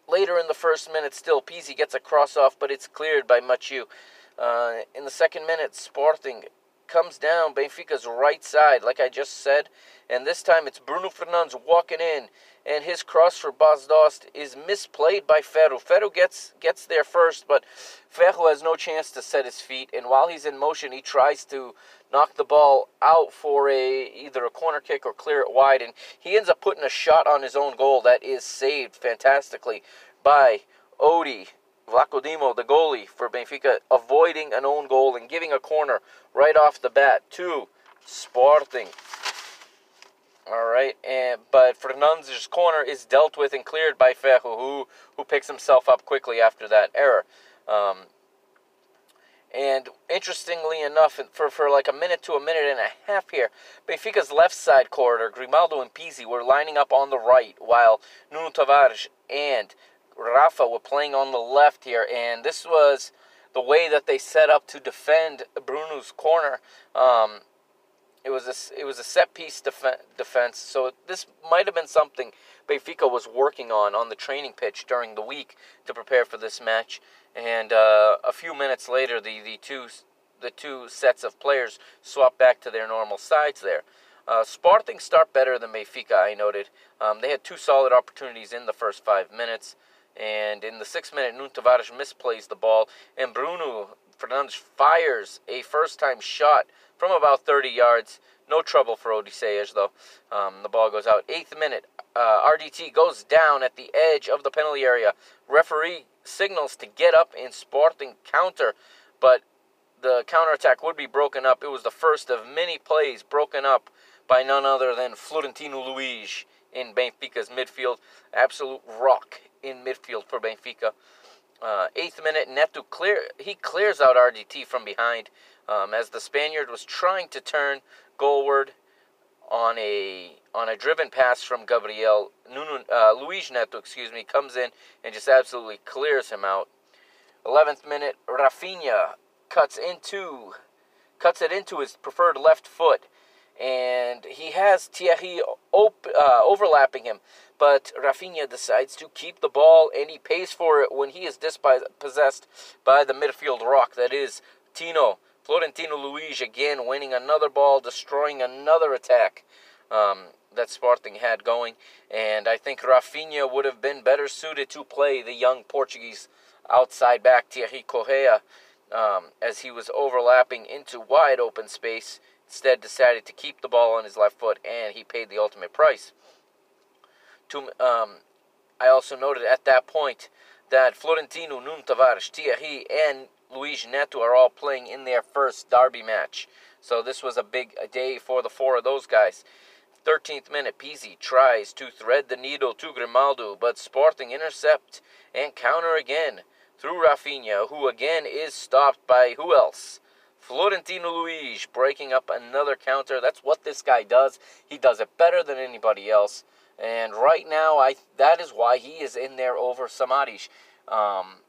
later in the first minute, still Pizzi gets a cross off, but it's cleared by Machu. Uh, in the second minute, Sporting comes down Benfica's right side, like I just said, and this time it's Bruno Fernandes walking in, and his cross for Bas Dost is misplayed by Ferro. Ferro gets gets there first, but Ferro has no chance to set his feet, and while he's in motion, he tries to knock the ball out for a either a corner kick or clear it wide, and he ends up putting a shot on his own goal that is saved fantastically by Odie. Vlachodimos, the goalie for Benfica, avoiding an own goal and giving a corner right off the bat to Sporting. All right, and but Fernandes' corner is dealt with and cleared by Ferro, who who picks himself up quickly after that error. Um, and interestingly enough, for, for like a minute to a minute and a half here, Benfica's left side corridor, Grimaldo and Pizzi were lining up on the right, while Nuno Tavares and Rafa were playing on the left here. And this was the way that they set up to defend Bruno's corner. Um, it was a it was a set piece def- defense. So this might have been something Benfica was working on on the training pitch during the week to prepare for this match. And uh, a few minutes later, the, the two the two sets of players swap back to their normal sides there. Uh, Sporting start better than Benfica, I noted. Um, they had two solid opportunities in the first five minutes. And in the sixth minute, Nuno Tavares misplays the ball, and Bruno Fernandes fires a first time shot from about 30 yards. No trouble for Odysseas, though. Um, the ball goes out. Eighth minute, uh, RDT goes down at the edge of the penalty area. Referee signals to get up in Sporting counter, but the counterattack would be broken up. It was the first of many plays broken up by none other than Florentino Luis in Benfica's midfield. Absolute rock in midfield for Benfica. Uh, eighth minute, Neto clear he clears out RDT from behind um, as the Spaniard was trying to turn goalward on a on a driven pass from Gabriel Nuno, uh, Luis Neto, excuse me, comes in and just absolutely clears him out. Eleventh minute, Rafinha cuts into cuts it into his preferred left foot, and he has Thierry op- uh, overlapping him. But Rafinha decides to keep the ball, and he pays for it when he is dispossessed by the midfield rock that is Tino. Florentino Luis again winning another ball, destroying another attack um, that Sporting had going. And I think Rafinha would have been better suited to play the young Portuguese outside back Thierry Correia um, as he was overlapping into wide open space. Instead, decided to keep the ball on his left foot, and he paid the ultimate price. To, um, I also noted at that point that Florentino, Nuno Tavares, Thierry, and Luis Neto are all playing in their first derby match. So this was a big day for the four of those guys. 13th minute, Pizzi tries to thread the needle to Grimaldo, but Sporting intercept and counter again through Rafinha, who again is stopped by who else? Florentino Luis breaking up another counter. That's what this guy does. He does it better than anybody else. And right now, I that is why he is in there over Samaris. Um,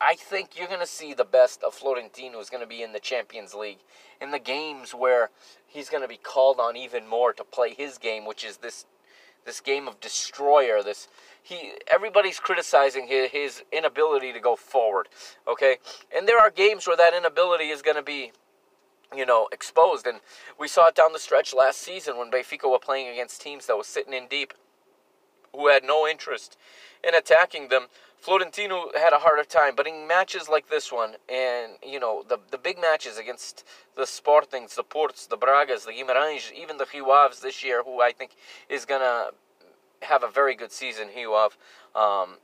I think you're going to see the best of Florentino is going to be in the Champions League, in the games where he's going to be called on even more to play his game, which is this this game of destroyer. This he everybody's criticizing his, his inability to go forward. Okay, and there are games where that inability is going to be you know, exposed. And we saw it down the stretch last season when Benfica were playing against teams that were sitting in deep, who had no interest in attacking them. Florentino had a harder time, but in matches like this one, and you know the the big matches against the Sportings, the Ports, the Bragas, the Guimarães, even the Rio this year, who I think is gonna have a very good season. Ave, um,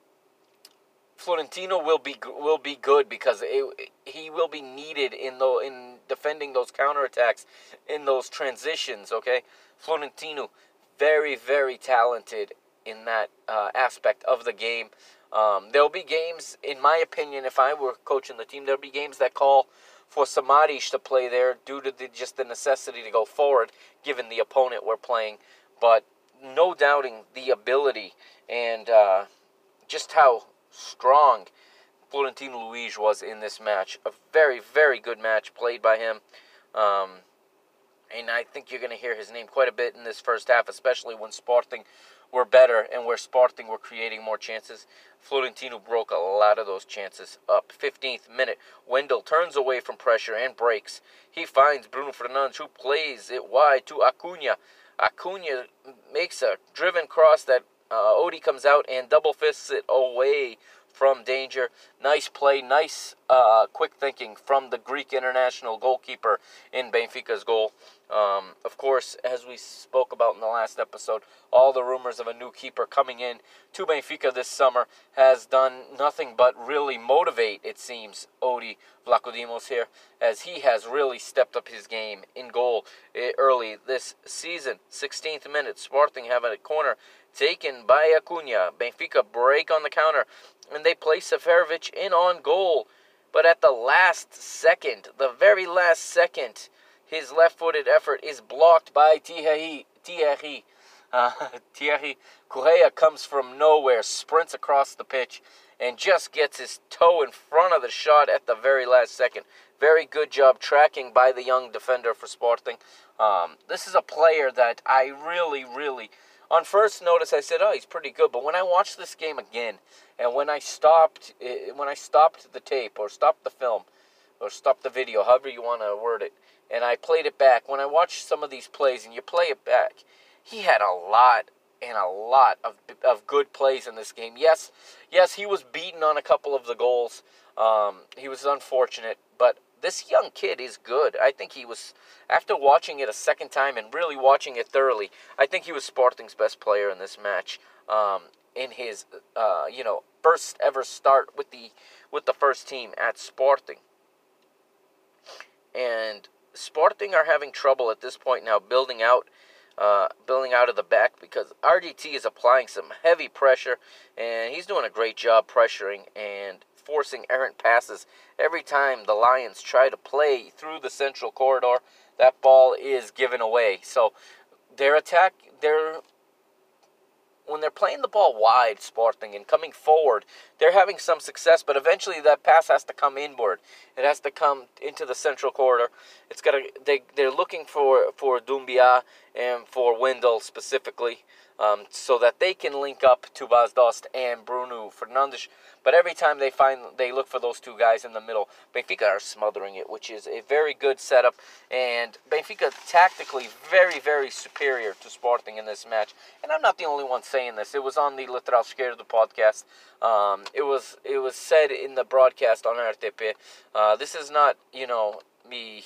Florentino will be will be good because it, he will be needed in the in defending those counterattacks in those transitions. Okay, Florentino, very very talented in that uh, aspect of the game. Um, there'll be games, in my opinion, if I were coaching the team, there'll be games that call for Samaris to play there due to the, just the necessity to go forward, given the opponent we're playing. But no doubting the ability and uh, just how strong Florentino Luis was in this match. A very, very good match played by him. Um, and I think you're going to hear his name quite a bit in this first half, especially when Sporting were better and where Sporting were creating more chances. Florentino broke a lot of those chances up. 15th minute, Wendell turns away from pressure and breaks. He finds Bruno Fernandes, who plays it wide to Acuna. Acuna makes a driven cross that uh, Odie comes out and double fists it away from danger. Nice play, nice uh, quick thinking from the Greek international goalkeeper in Benfica's goal. Um, of course, as we spoke about in the last episode, all the rumors of a new keeper coming in to Benfica this summer has done nothing but really motivate, it seems, Odi Vlachodimos here, as he has really stepped up his game in goal eh, early this season. 16th minute, Sporting have a corner taken by Acuna. Benfica break on the counter, and they place Seferovic in on goal. But at the last second, the very last second, his left-footed effort is blocked by Thierry. Thierry. Uh, Thierry Correia comes from nowhere, sprints across the pitch, and just gets his toe in front of the shot at the very last second. Very good job tracking by the young defender for Sporting. Um, this is a player that I really, really, on first notice, I said, "Oh, he's pretty good." But when I watched this game again, and when I stopped, eh, when I stopped the tape or stopped the film, or stopped the video, however you want to word it, and I played it back. When I watched some of these plays and you play it back, he had a lot and a lot of of good plays in this game. Yes, yes, he was beaten on a couple of the goals. Um, he was unfortunate, but this young kid is good. I think he was after watching it a second time and really watching it thoroughly. I think he was Sporting's best player in this match. Um, in his uh, you know first ever start with the with the first team at Sporting. And Sporting are having trouble at this point now building out uh, building out of the back because RDT is applying some heavy pressure and he's doing a great job pressuring and forcing errant passes every time the Lions try to play through the central corridor that ball is given away so their attack their when they're playing the ball wide, Sporting, and coming forward, they're having some success, but eventually that pass has to come inward. It has to come into the central corridor. It's got to, they, they're looking for, for Doumbia and for Wendell specifically um, so that they can link up to Bas Dost and Bruno Fernandes. But every time they find they look for those two guys in the middle, Benfica are smothering it, which is a very good setup. And Benfica tactically very, very superior to Sporting in this match. And I'm not the only one saying this. It was on the Lateral Esquerdo podcast. Um, it was it was said in the broadcast on RTP. Uh, this is not you know me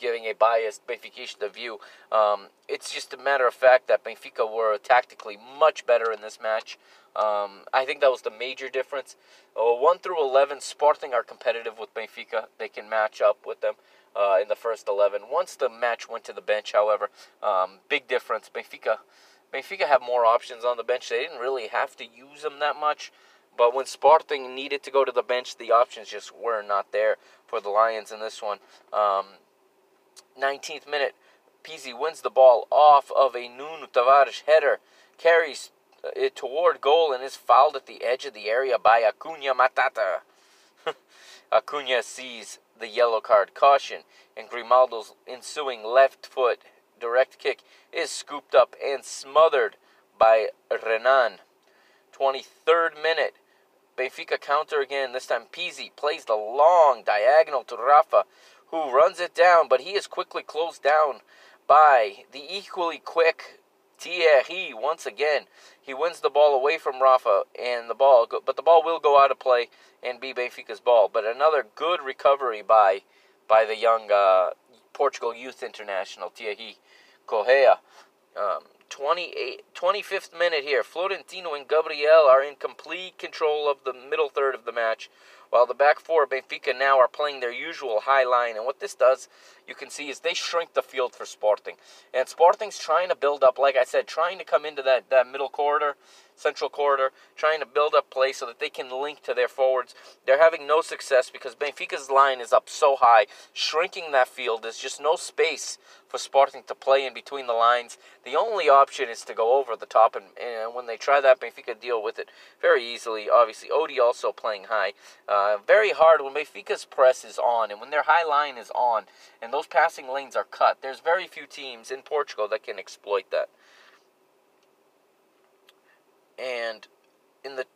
giving a biased Benfica view. Um, it's just a matter of fact that Benfica were tactically much better in this match. Um, I think that was the major difference. Uh, 1 through 11, Sporting are competitive with Benfica. They can match up with them uh, in the first 11. Once the match went to the bench, however, um, big difference. Benfica, Benfica have more options on the bench. They didn't really have to use them that much. But when Sporting needed to go to the bench, the options just were not there for the Lions in this one. Um, 19th minute, Pizzi wins the ball off of a Nuno Tavares header, carries uh, it toward goal, and is fouled at the edge of the area by Acuna Matata. Acuna sees the yellow card caution, and Grimaldo's ensuing left foot direct kick is scooped up and smothered by Renan. 23rd minute, Benfica counter again. This time Pizzi plays the long diagonal to Rafa, who runs it down, but he is quickly closed down by the equally quick Thierry once again. He wins the ball away from Rafa, and the ball, go, but the ball will go out of play and be Benfica's ball. But another good recovery by by the young uh, Portugal youth international Thierry Correia. Um, 28, 25th minute here. Florentino and Gabriel are in complete control of the middle third of the match while the back four Benfica now are playing their usual high line. And what this does, you can see, is they shrink the field for Sporting. And Sporting's trying to build up, like I said, trying to come into that, that middle corridor, central corridor, trying to build up play so that they can link to their forwards. They're having no success because Benfica's line is up so high, shrinking that field. There's just no space for Sporting to play in between the lines. The only option is to go over the top, and, and when they try that, Benfica deal with it very easily. Obviously, Odie also playing high. Uh, very hard when Benfica's press is on, and when their high line is on, and those those passing lanes are cut. There's very few teams in Portugal that can exploit that. And in the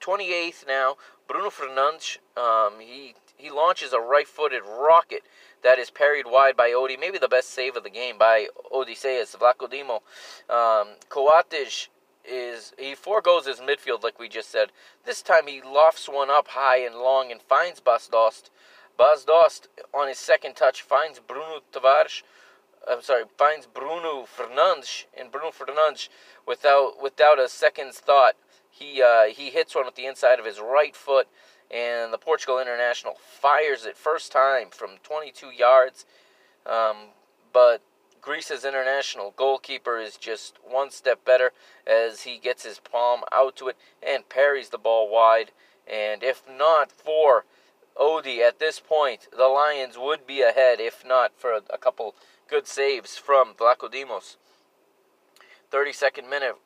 28th now, Bruno Fernandes, um, he he launches a right-footed rocket that is parried wide by Odi. Maybe the best save of the game by Odysseas Vlachodimos. Um, Coates is he foregoes his midfield like we just said. This time he lofts one up high and long and finds Bas Dost. Bas Dost on his second touch finds Bruno Tavares. I'm sorry, finds Bruno Fernandes and Bruno Fernandes without without a second's thought. He uh, he hits one with the inside of his right foot, and the Portugal international fires it first time from 22 yards. Um, but Greece's international goalkeeper is just one step better as he gets his palm out to it and parries the ball wide. And if not for Odi at this point, the Lions would be ahead if not for a couple good saves from Vlachodimos. 32nd minute,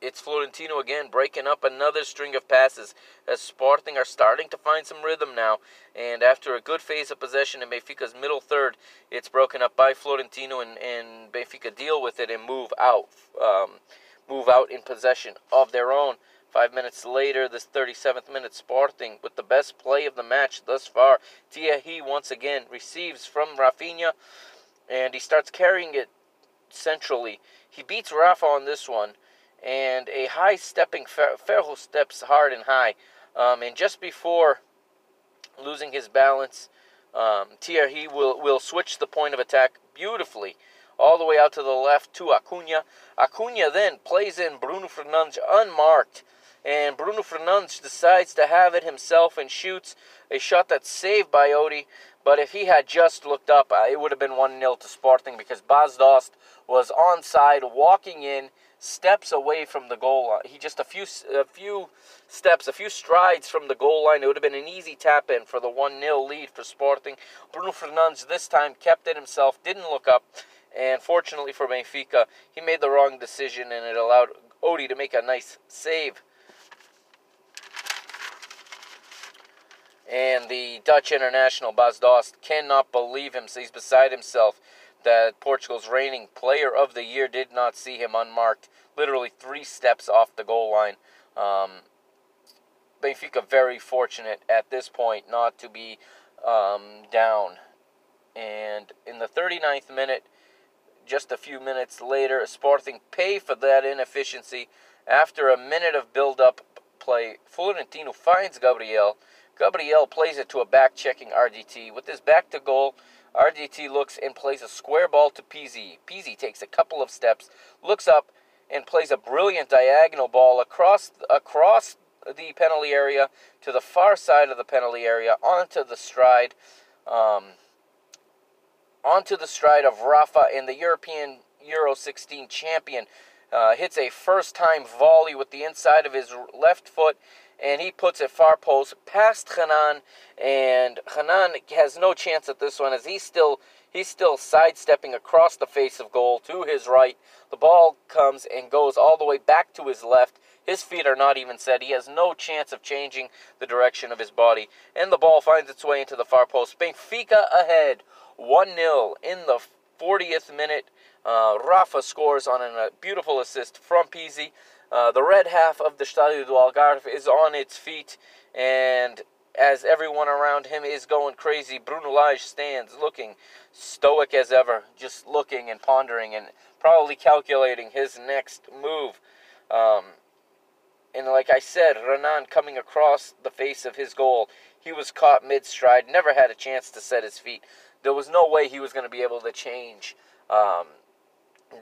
it's Florentino again breaking up another string of passes as Sporting are starting to find some rhythm now. And after a good phase of possession in Benfica's middle third, it's broken up by Florentino and, and Benfica deal with it and move out, um, move out in possession of their own. Five minutes later, this 37th minute, Sporting with the best play of the match thus far. Thierry once again receives from Rafinha, and he starts carrying it centrally. He beats Rafa on this one and a high stepping Ferro steps hard and high. Um, and just before losing his balance, um, Thierry will, will switch the point of attack beautifully all the way out to the left to Acuna. Acuna then plays in Bruno Fernandes unmarked, and Bruno Fernandes decides to have it himself and shoots a shot that's saved by Odi. But if he had just looked up, uh, it would have been 1 0 to Sporting because Bas Dost was onside, walking in steps away from the goal line. He just a few a few steps, a few strides from the goal line. It would have been an easy tap in for the 1 0 lead for Sporting. Bruno Fernandes this time kept it himself, didn't look up, and fortunately for Benfica, he made the wrong decision and it allowed Odi to make a nice save. And the Dutch international Bas Dost cannot believe him. So he's beside himself that Portugal's reigning player of the year did not see him unmarked, literally three steps off the goal line. Um, Benfica very fortunate at this point not to be um, down. And in the 39th minute, just a few minutes later, Sporting pay for that inefficiency. After a minute of build-up play, Florentino finds Gabriel. Gabriel plays it to a back-checking RDT. With his back to goal, RDT looks and plays a square ball to Pizzi. Pizzi takes a couple of steps, looks up, and plays a brilliant diagonal ball across across the penalty area to the far side of the penalty area onto the stride, um, onto the stride of Rafa and the European Euro 16 champion. Uh, hits a first time volley with the inside of his left foot and he puts it far post past Hanan, and Hanan has no chance at this one as he's still he's still sidestepping across the face of goal to his right. The ball comes and goes all the way back to his left. His feet are not even set. He has no chance of changing the direction of his body. And the ball finds its way into the far post. Benfica ahead, 1 0 in the 40th minute. Uh, Rafa scores on a beautiful assist from Pizzi. Uh, the red half of the Stadio do Algarve is on its feet, and as everyone around him is going crazy, Bruno Lage stands looking stoic as ever, just looking and pondering and probably calculating his next move. Um, and like I said, Renan coming across the face of his goal, he was caught mid stride, never had a chance to set his feet. There was no way he was going to be able to change um,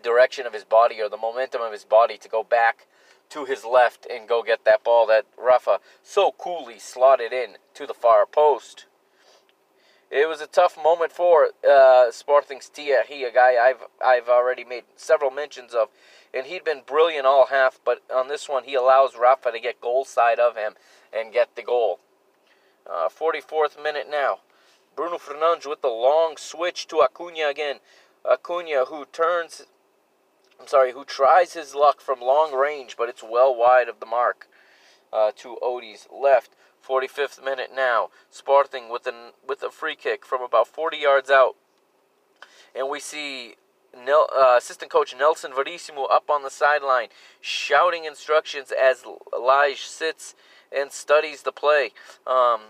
direction of his body or the momentum of his body to go back to his left and go get that ball that Rafa so coolly slotted in to the far post. It was a tough moment for uh, Sporting's Tia. A guy I've I've already made several mentions of, and he'd been brilliant all half. But on this one, he allows Rafa to get goal side of him and get the goal. Uh, 44th minute now. Bruno Fernandes with the long switch to Acuna again. Acuna who turns I'm sorry, who tries his luck from long range, but it's well wide of the mark uh, to Odi's left. 45th minute now. Sporting with an with a free kick from about 40 yards out. and we see Nel, uh, assistant coach Nelson Verissimo up on the sideline shouting instructions as Lage sits and studies the play. Um,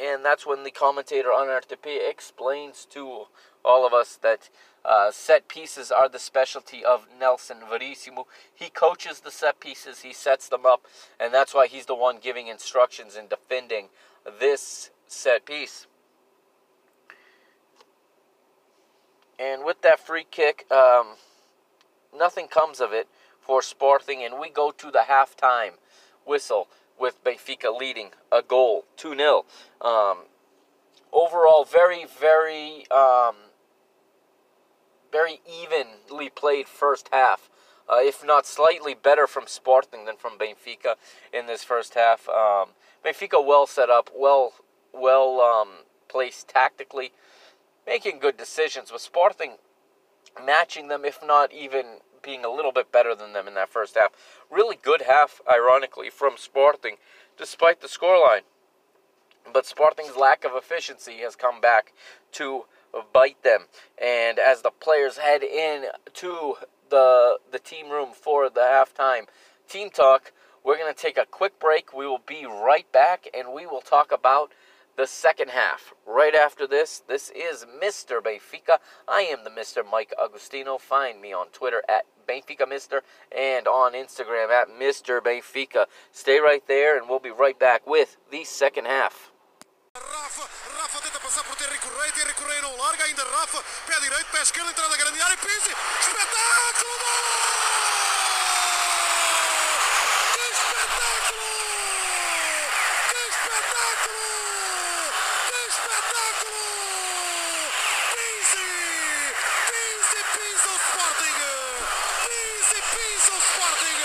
and that's when the commentator on RTP explains to all of us that uh, set pieces are the specialty of Nelson Verissimo. He coaches the set pieces, he sets them up, and that's why he's the one giving instructions and defending this set piece. And with that free kick, um, nothing comes of it for Sporting, and we go to the halftime whistle with Benfica leading a goal, 2 0. Um, overall, very, very, um, very evenly played first half. Uh, if not slightly better from Sporting than from Benfica in this first half. Um, Benfica well set up, well, well um, placed tactically, making good decisions. With Sporting matching them, if not even being a little bit better than them in that first half. Really good half, ironically, from Sporting, despite the scoreline. But Sporting's lack of efficiency has come back to bite them. And as the players head in to the the team room for the halftime team talk, we're going to take a quick break. We will be right back and we will talk about the second half. Right after this, this is Mr. Benfica. I am the Mr. Mike Agustino. Find me on Twitter at Benfica Mister and on Instagram at Mr. Benfica. Stay right there and we'll be right back with the second half. Rafa, tenta passar por Terry Correia, Terry Correia não larga, ainda Rafa, pé direito, pé esquerdo, entrada da grande área, Pizzi, espetáculo! Que espetáculo! Que espetáculo! Que espetáculo! Pizzi, Pizzi, Pizzi ao Sporting! Pizzi, Pizzi ao Sporting!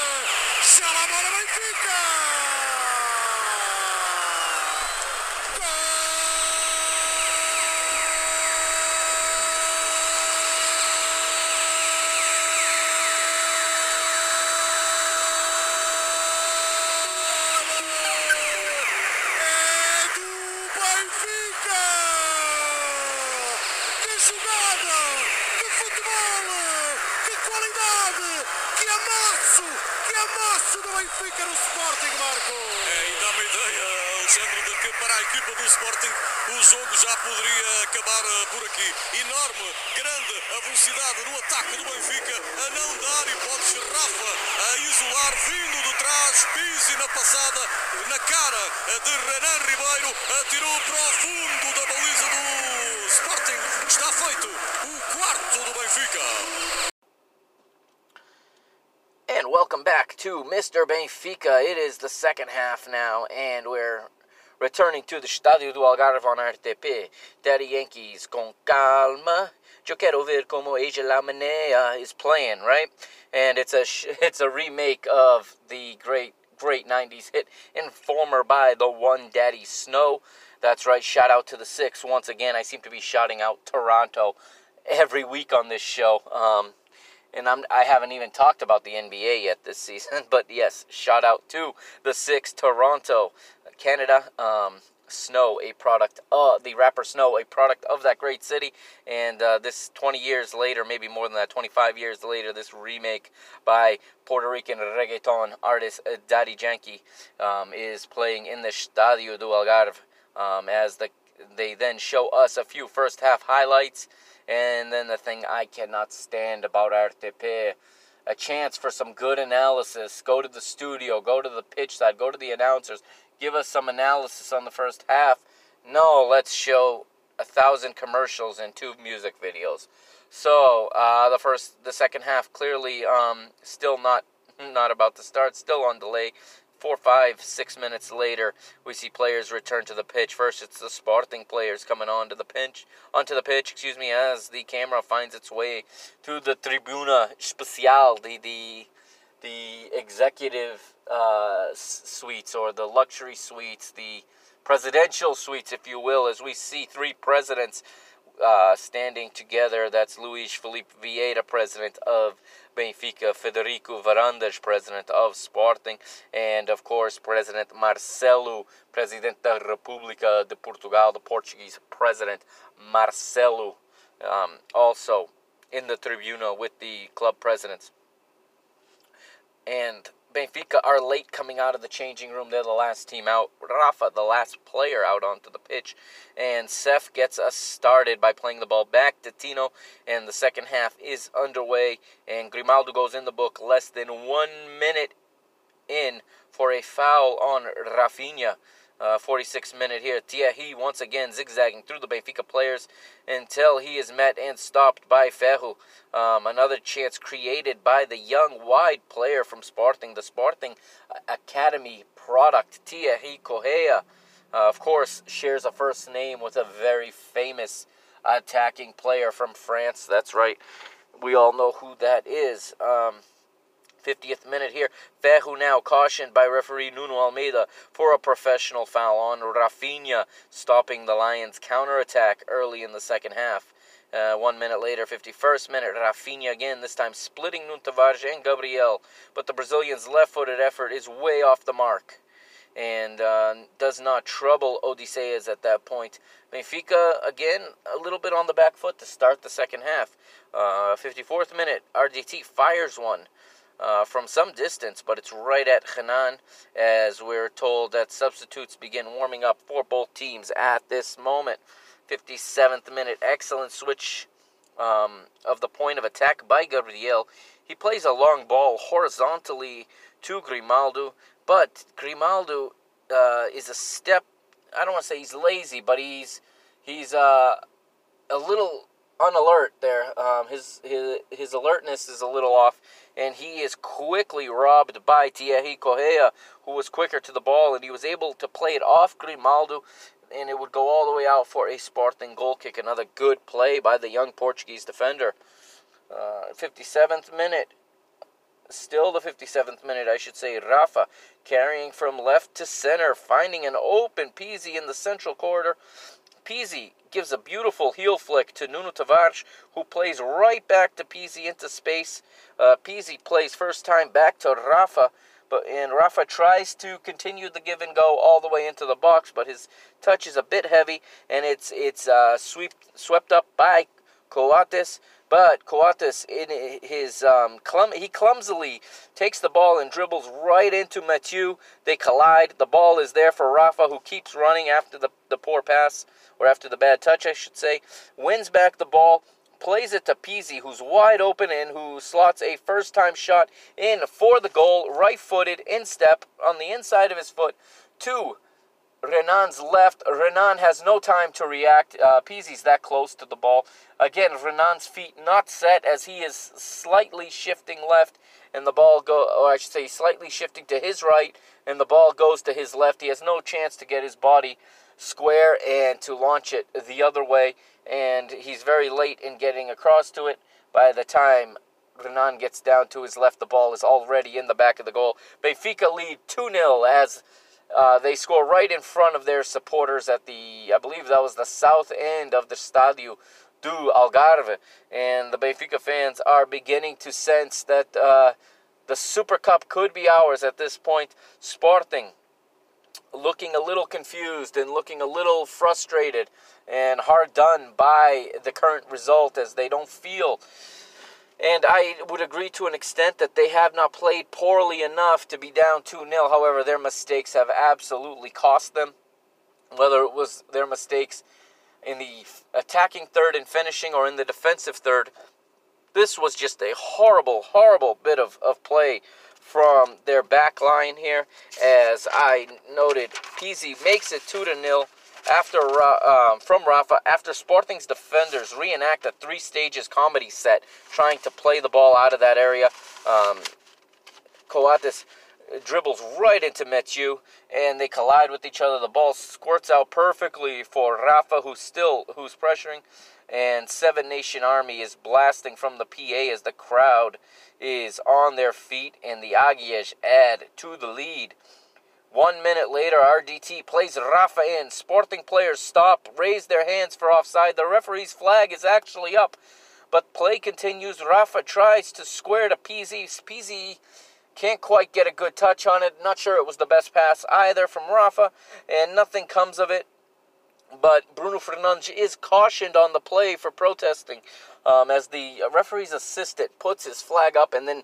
Já lá mora Benfica! Jogada! Que futebol! Que qualidade! Que amasso! Que amasso do Benfica no Sporting, Marco! É, e dá-me a ideia, Alexandre, de que para a equipa do Sporting o jogo já poderia acabar eh, por aqui. Enorme, grande a velocidade no ataque do Benfica, a não dar hipóteses. Rafa a isolar, vindo de trás, Pizzi na passada, na cara de Renan Ribeiro, atirou para o fundo da baliza. Está feito o quarto do Benfica. And welcome back to Mr. Benfica. It is the second half now, and we're returning to the Estádio do Algarve on RTP. Daddy Yankees, com calma. Eu quero ver como ella manea is playing, right? And it's a it's a remake of the great great 90s hit Informer by the one Daddy Snow. That's right. Shout out to the six once again. I seem to be shouting out Toronto every week on this show. Um, and I'm, I haven't even talked about the NBA yet this season. But yes, shout out to the six Toronto, Canada. Um, Snow, a product, uh, the rapper Snow, a product of that great city. And uh, this 20 years later, maybe more than that, 25 years later, this remake by Puerto Rican reggaeton artist uh, Daddy Yankee um, is playing in the Estadio do Algarve um, as the they then show us a few first half highlights. And then the thing I cannot stand about RTP, a chance for some good analysis. Go to the studio, go to the pitch side, go to the announcers, give us some analysis on the first half. No, let's show a thousand commercials and two music videos. So uh, the first, the second half clearly um, still not not about to start, still on delay. Four, five, six minutes later, we see players return to the pitch. First, it's the Sporting players coming onto the pitch, onto the pitch. Excuse me, as the camera finds its way to the Tribuna Special, the the the executive uh, suites or the luxury suites, the presidential suites, if you will, as we see three presidents uh, standing together. That's Luis Filipe Vieira, president of Benfica, Frederico Varandas, president of Sporting, and of course, President Marcelo, President da República de Portugal, the Portuguese president, Marcelo um, also in the tribuna with the club presidents. And Benfica are late coming out of the changing room. They're the last team out. Rafa, the last player out onto the pitch. And Seth gets us started by playing the ball back to Tino. And the second half is underway. And Grimaldo goes in the book less than one minute in for a foul on Rafinha. Uh, 46 minute here. Thierry once again zigzagging through the Benfica players until he is met and stopped by Ferro. Um, another chance created by the young wide player from Sporting, the Sporting Academy product, Thierry Correia. Uh, of course, shares a first name with a very famous attacking player from France. That's right. We all know who that is. Um, 50th minute here. Ferro now cautioned by referee Nuno Almeida for a professional foul on Rafinha, stopping the Lions' counterattack early in the second half. Uh, one minute later, 51st minute, Rafinha again, this time splitting Nuno Tavares and Gabriel. But the Brazilian's left footed effort is way off the mark and uh, does not trouble Odysseas at that point. Benfica, again, a little bit on the back foot to start the second half. Uh, 54th minute, RDT fires one uh, from some distance, but it's right at Renan as we're told that substitutes begin warming up for both teams at this moment. 57th minute, excellent switch um, of the point of attack by Gabriel. He plays a long ball horizontally to Grimaldo, but Grimaldo uh, is a step. I don't want to say he's lazy, but he's he's uh, a little unalert there. Um, his his his alertness is a little off, and he is quickly robbed by Thierry Correia, who was quicker to the ball, and he was able to play it off Grimaldo, and it would go all the way out for a Sporting goal kick. Another good play by the young Portuguese defender. Uh, 57th minute. Still the 57th minute, I should say. Rafa carrying from left to center, finding an open Pizzi in the central corridor. Pizzi gives a beautiful heel flick to Nuno Tavares, who plays right back to Pizzi into space. Uh, Pizzi plays first time back to Rafa, but and Rafa tries to continue the give and go all the way into the box, but his touch is a bit heavy, and it's it's uh, swept up by Coates. But Coates, in his um, clum- he clumsily takes the ball and dribbles right into Mathieu. They collide. The ball is there for Rafa, who keeps running after the, the poor pass, or after the bad touch, I should say. Wins back the ball, plays it to Pizzi, who's wide open and who slots a first time shot in for the goal, right footed, in step, on the inside of his foot, to Renan's left. Renan has no time to react. Uh, that close to the ball. Again, Renan's feet not set as he is slightly shifting left, and the ball go. Or I should say, slightly shifting to his right, and the ball goes to his left. He has no chance to get his body square and to launch it the other way, and he's very late in getting across to it. By the time Renan gets down to his left, the ball is already in the back of the goal. Benfica lead 2 0 as uh, they score right in front of their supporters at the, I believe that was the south end of the Stadio do Algarve. And the Benfica fans are beginning to sense that uh, the Super Cup could be ours at this point. Sporting looking a little confused and looking a little frustrated and hard done by the current result as they don't feel and I would agree to an extent that they have not played poorly enough to be down 2 0. However, their mistakes have absolutely cost them. Whether it was their mistakes in the attacking third and finishing or in the defensive third, this was just a horrible, horrible bit of, of play from their back line here. As I noted, Pizzi makes it 2 to 0 after uh, from Rafa after Sporting's defenders reenact a three stages comedy set trying to play the ball out of that area. Um, Coates dribbles right into Mathieu and they collide with each other. The ball squirts out perfectly for Rafa who's still who's pressuring and Seven Nation Army is blasting from the PA as the crowd is on their feet and the Aguias add to the lead. One minute later, RDT plays Rafa in. Sporting players stop, raise their hands for offside. The referee's flag is actually up, but play continues. Rafa tries to square to Pizzi. Pizzi can't quite get a good touch on it. Not sure it was the best pass either from Rafa, and nothing comes of it. but Bruno Fernandes is cautioned on the play for protesting um, as the referee's assistant puts his flag up and then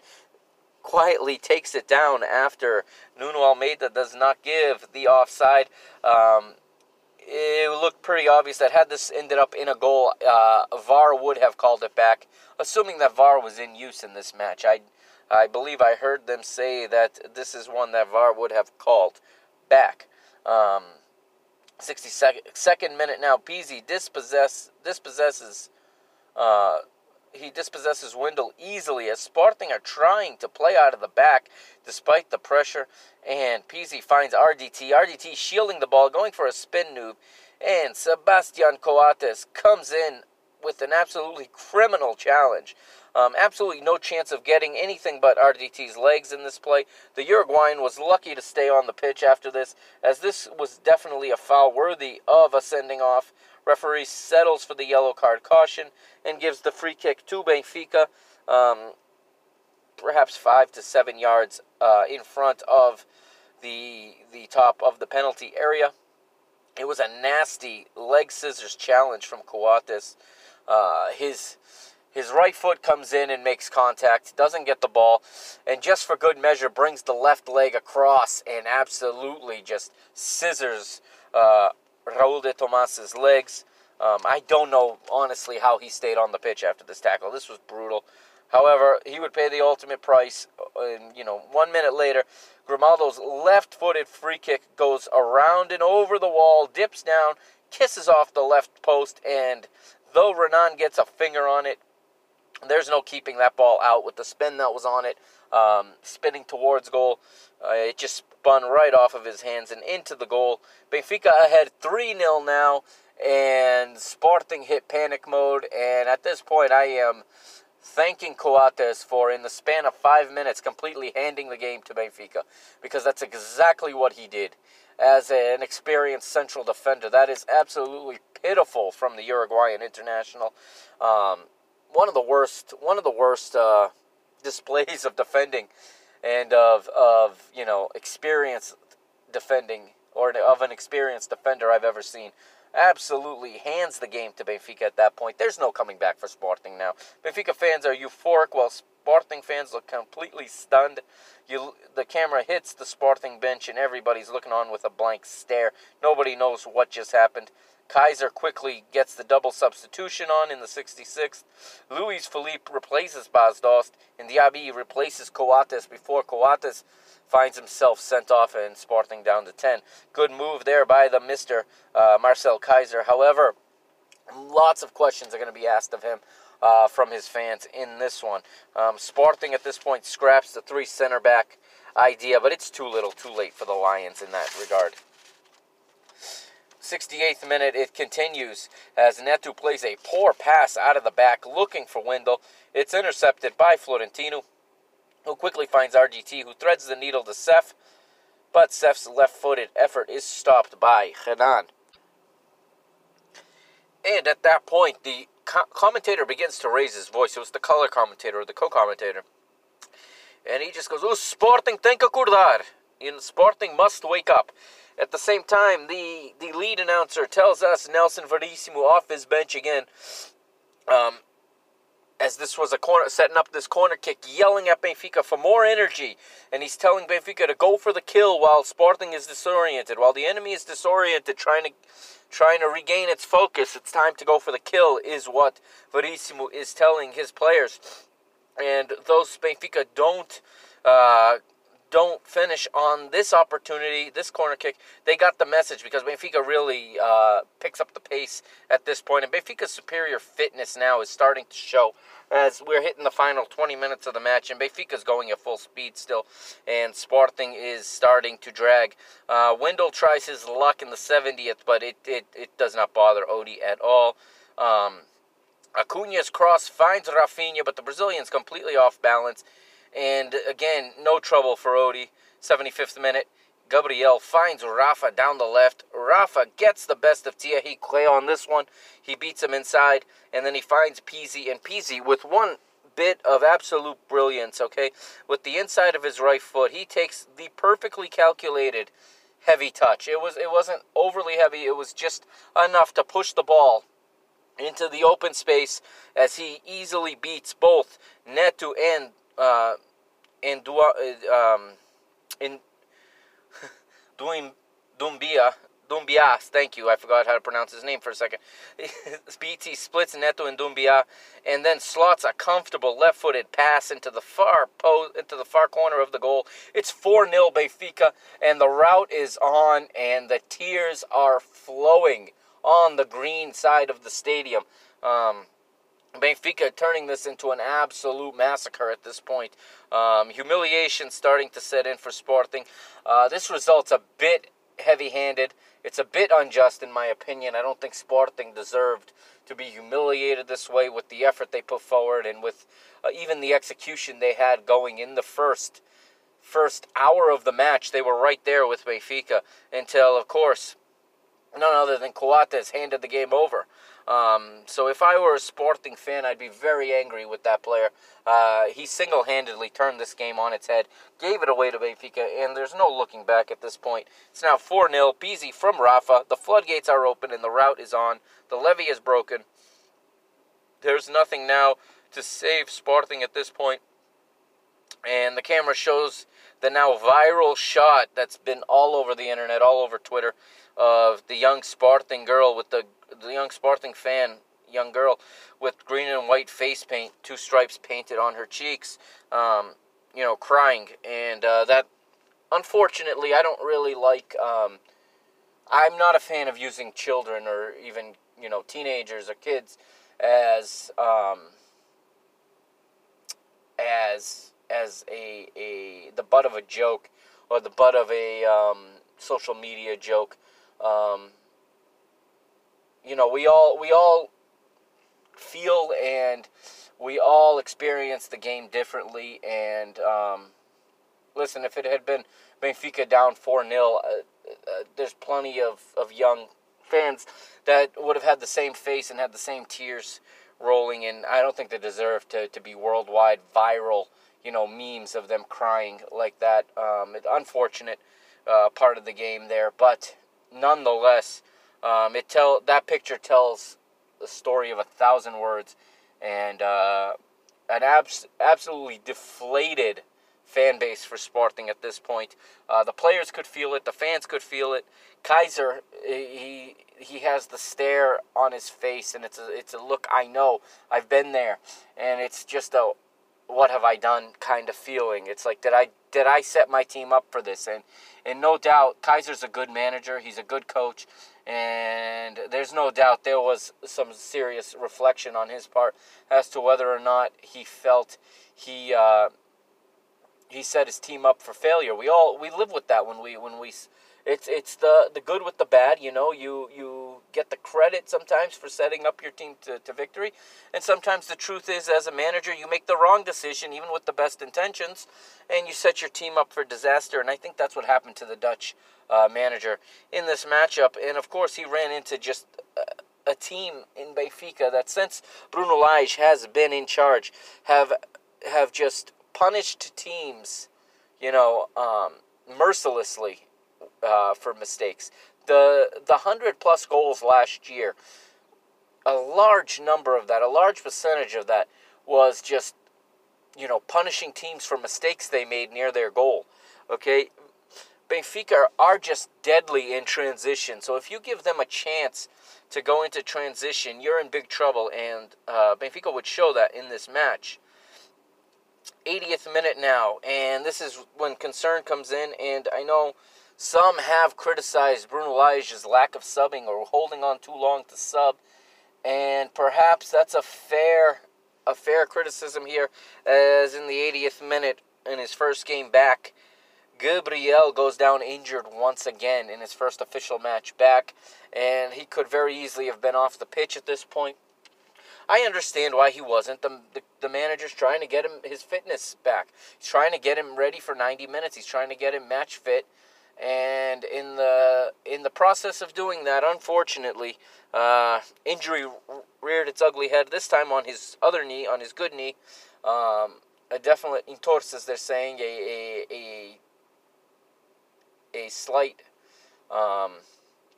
quietly takes it down after Nuno Almeida does not give the offside. Um, it looked pretty obvious that had this ended up in a goal, uh, VAR would have called it back, assuming that VAR was in use in this match. I, I believe I heard them say that this is one that VAR would have called back. Um, 62nd minute now, Pizzi dispossess, dispossesses uh, he dispossesses Wendell easily as Sporting are trying to play out of the back despite the pressure. And Pizzi finds RDT. RDT shielding the ball, going for a spin noob. And Sebastian Coates comes in with an absolutely criminal challenge. Um, absolutely no chance of getting anything but RDT's legs in this play. The Uruguayan was lucky to stay on the pitch after this, as this was definitely a foul worthy of a sending off. Referee settles for the yellow card caution and gives the free kick to Benfica, um, perhaps five to seven yards uh, in front of the the top of the penalty area. It was a nasty leg scissors challenge from Coates. Uh, his his right foot comes in and makes contact, doesn't get the ball, and just for good measure brings the left leg across and absolutely just scissors uh, Raul de Tomas's legs. Um, I don't know, honestly, how he stayed on the pitch after this tackle. This was brutal. However, he would pay the ultimate price. Uh, and, you know, one minute later, Grimaldo's left footed free kick goes around and over the wall, dips down, kisses off the left post, and though Renan gets a finger on it, there's no keeping that ball out with the spin that was on it, um, spinning towards goal. Uh, it just spun right off of his hands and into the goal. Benfica ahead 3 0 now, and Sporting hit panic mode. And at this point, I am thanking Coates for, in the span of five minutes, completely handing the game to Benfica because that's exactly what he did. As an experienced central defender, that is absolutely pitiful from the Uruguayan international. Um, one of the worst, one of the worst uh, displays of defending and of of you know experience defending or of an experienced defender I've ever seen. Absolutely hands the game to Benfica at that point. There's no coming back for Sporting now. Benfica fans are euphoric while Sporting fans look completely stunned. You, the camera hits the Sporting bench and everybody's looking on with a blank stare. Nobody knows what just happened. Keizer quickly gets the double substitution on in the 66th. Luiz Phellype replaces Bas Dost, and Diaby replaces Coates before Coates finds himself sent off and Sporting down to 10. Good move there by the Mr. Uh, Marcel Keizer. However, lots of questions are going to be asked of him uh, from his fans in this one. Um, Sporting at this point scraps the three center back idea, but it's too little, too late for the Lions in that regard. 68th minute, it continues as Neto plays a poor pass out of the back looking for Wendell. It's intercepted by Florentino, who quickly finds RDT, who threads the needle to Seth, but Seth's left footed effort is stopped by Renan. And at that point, the co- commentator begins to raise his voice. It was the color commentator or the co commentator. And he just goes, Oh, Sporting tem que acordar. In Sporting must wake up. At the same time, the, the lead announcer tells us Nelson Verissimo off his bench again. Um, as this was a corner, setting up this corner kick, yelling at Benfica for more energy, and he's telling Benfica to go for the kill while Sporting is disoriented, while the enemy is disoriented, trying to trying to regain its focus. It's time to go for the kill, is what Verissimo is telling his players, and those Benfica don't uh, don't finish on this opportunity, this corner kick, they got the message because Benfica really uh, picks up the pace at this point. And Benfica's superior fitness now is starting to show as we're hitting the final 20 minutes of the match. And Benfica's going at full speed still. And Sporting is starting to drag. Uh, Wendell tries his luck in the 70th, but it, it, it does not bother Odie at all. Um, Acuna's cross finds Rafinha, but the Brazilian's completely off balance and again, no trouble for Odie. 75th minute. Gabriel finds Rafa down the left. Rafa gets the best of Thierry Clay on this one. He beats him inside, and then he finds Pizzi. And Pizzi, with one bit of absolute brilliance, okay, with the inside of his right foot, he takes the perfectly calculated heavy touch. It was it wasn't overly heavy. It was just enough to push the ball into the open space as he easily beats both Neto and uh, and Dua, uh, um, in Doumbia. Doumbias, thank you. I forgot how to pronounce his name for a second. BT splits Neto and Doumbia, and then slots a comfortable left-footed pass into the far post, into the far corner of the goal. It's 4-0 Benfica, and the route is on, and the tears are flowing on the green side of the stadium. Um, Benfica turning this into an absolute massacre at this point. Um, humiliation starting to set in for Sporting. Uh, this result's a bit heavy-handed. It's a bit unjust, in my opinion. I don't think Sporting deserved to be humiliated this way with the effort they put forward and with uh, even the execution they had going in the first first hour of the match. They were right there with Benfica until, of course, none other than Coates handed the game over. Um, so if I were a Sporting fan, I'd be very angry with that player. Uh, he single-handedly turned this game on its head, gave it away to Benfica, and there's no looking back at this point. It's now 4-0, Pizzi from Rafa. The floodgates are open and the route is on. The levee is broken. There's nothing now to save Sporting at this point. And the camera shows the now viral shot that's been all over the internet, all over Twitter, of the young Sporting girl with the the young Sporting fan, young girl with green and white face paint, two stripes painted on her cheeks, um, you know, crying, and uh, that unfortunately I don't really like. Um, I'm not a fan of using children or even you know teenagers or kids as um, as as a, a the butt of a joke or the butt of a um, social media joke. Um, you know, we all we all feel and we all experience the game differently. And um, listen, if it had been Benfica down four 0 uh, uh, there's plenty of, of young fans that would have had the same face and had the same tears rolling. And I don't think they deserve to, to be worldwide viral, you know, memes of them crying like that. Um, unfortunate uh, part of the game there, but nonetheless, um, it tell that picture tells the story of a thousand words, and uh, an abs- absolutely deflated fan base for Sporting at this point. Uh, the players could feel it, the fans could feel it. Keizer, he he has the stare on his face, and it's a it's a look I know. I've been there, and it's just a what have I done kind of feeling. It's like did I did I set my team up for this? And and no doubt Keizer's a good manager. He's a good coach. And there's no doubt there was some serious reflection on his part as to whether or not he felt he uh, he set his team up for failure. We all we live with that when we when we it's it's the the good with the bad. You know, you you get the credit sometimes for setting up your team to, to victory, and sometimes the truth is, as a manager, you make the wrong decision even with the best intentions, and you set your team up for disaster. And I think that's what happened to the Dutch uh, manager in this matchup. And of course, he ran into just. a a team in Benfica that since Bruno Lage has been in charge have have just punished teams, you know, um, mercilessly uh, for mistakes. The the hundred plus goals last year, a large number of that, a large percentage of that, was just, you know, punishing teams for mistakes they made near their goal. Okay, Benfica are just deadly in transition. So if you give them a chance to go into transition, you're in big trouble. And uh, Benfica would show that in this match. 80th minute now, and this is when concern comes in. And I know some have criticized Bruno Lage's lack of subbing or holding on too long to sub, and perhaps that's a fair a fair criticism here, as in the 80th minute in his first game back. Gabriel goes down injured once again in his first official match back, and he could very easily have been off the pitch at this point. I understand why he wasn't. The, the, the manager's trying to get him his fitness back. He's trying to get him ready for 90 minutes. He's trying to get him match fit. And in the in the process of doing that, unfortunately, uh, injury reared its ugly head. This time on his other knee, on his good knee. Um, a definite as they're saying, a, a, a a slight Um,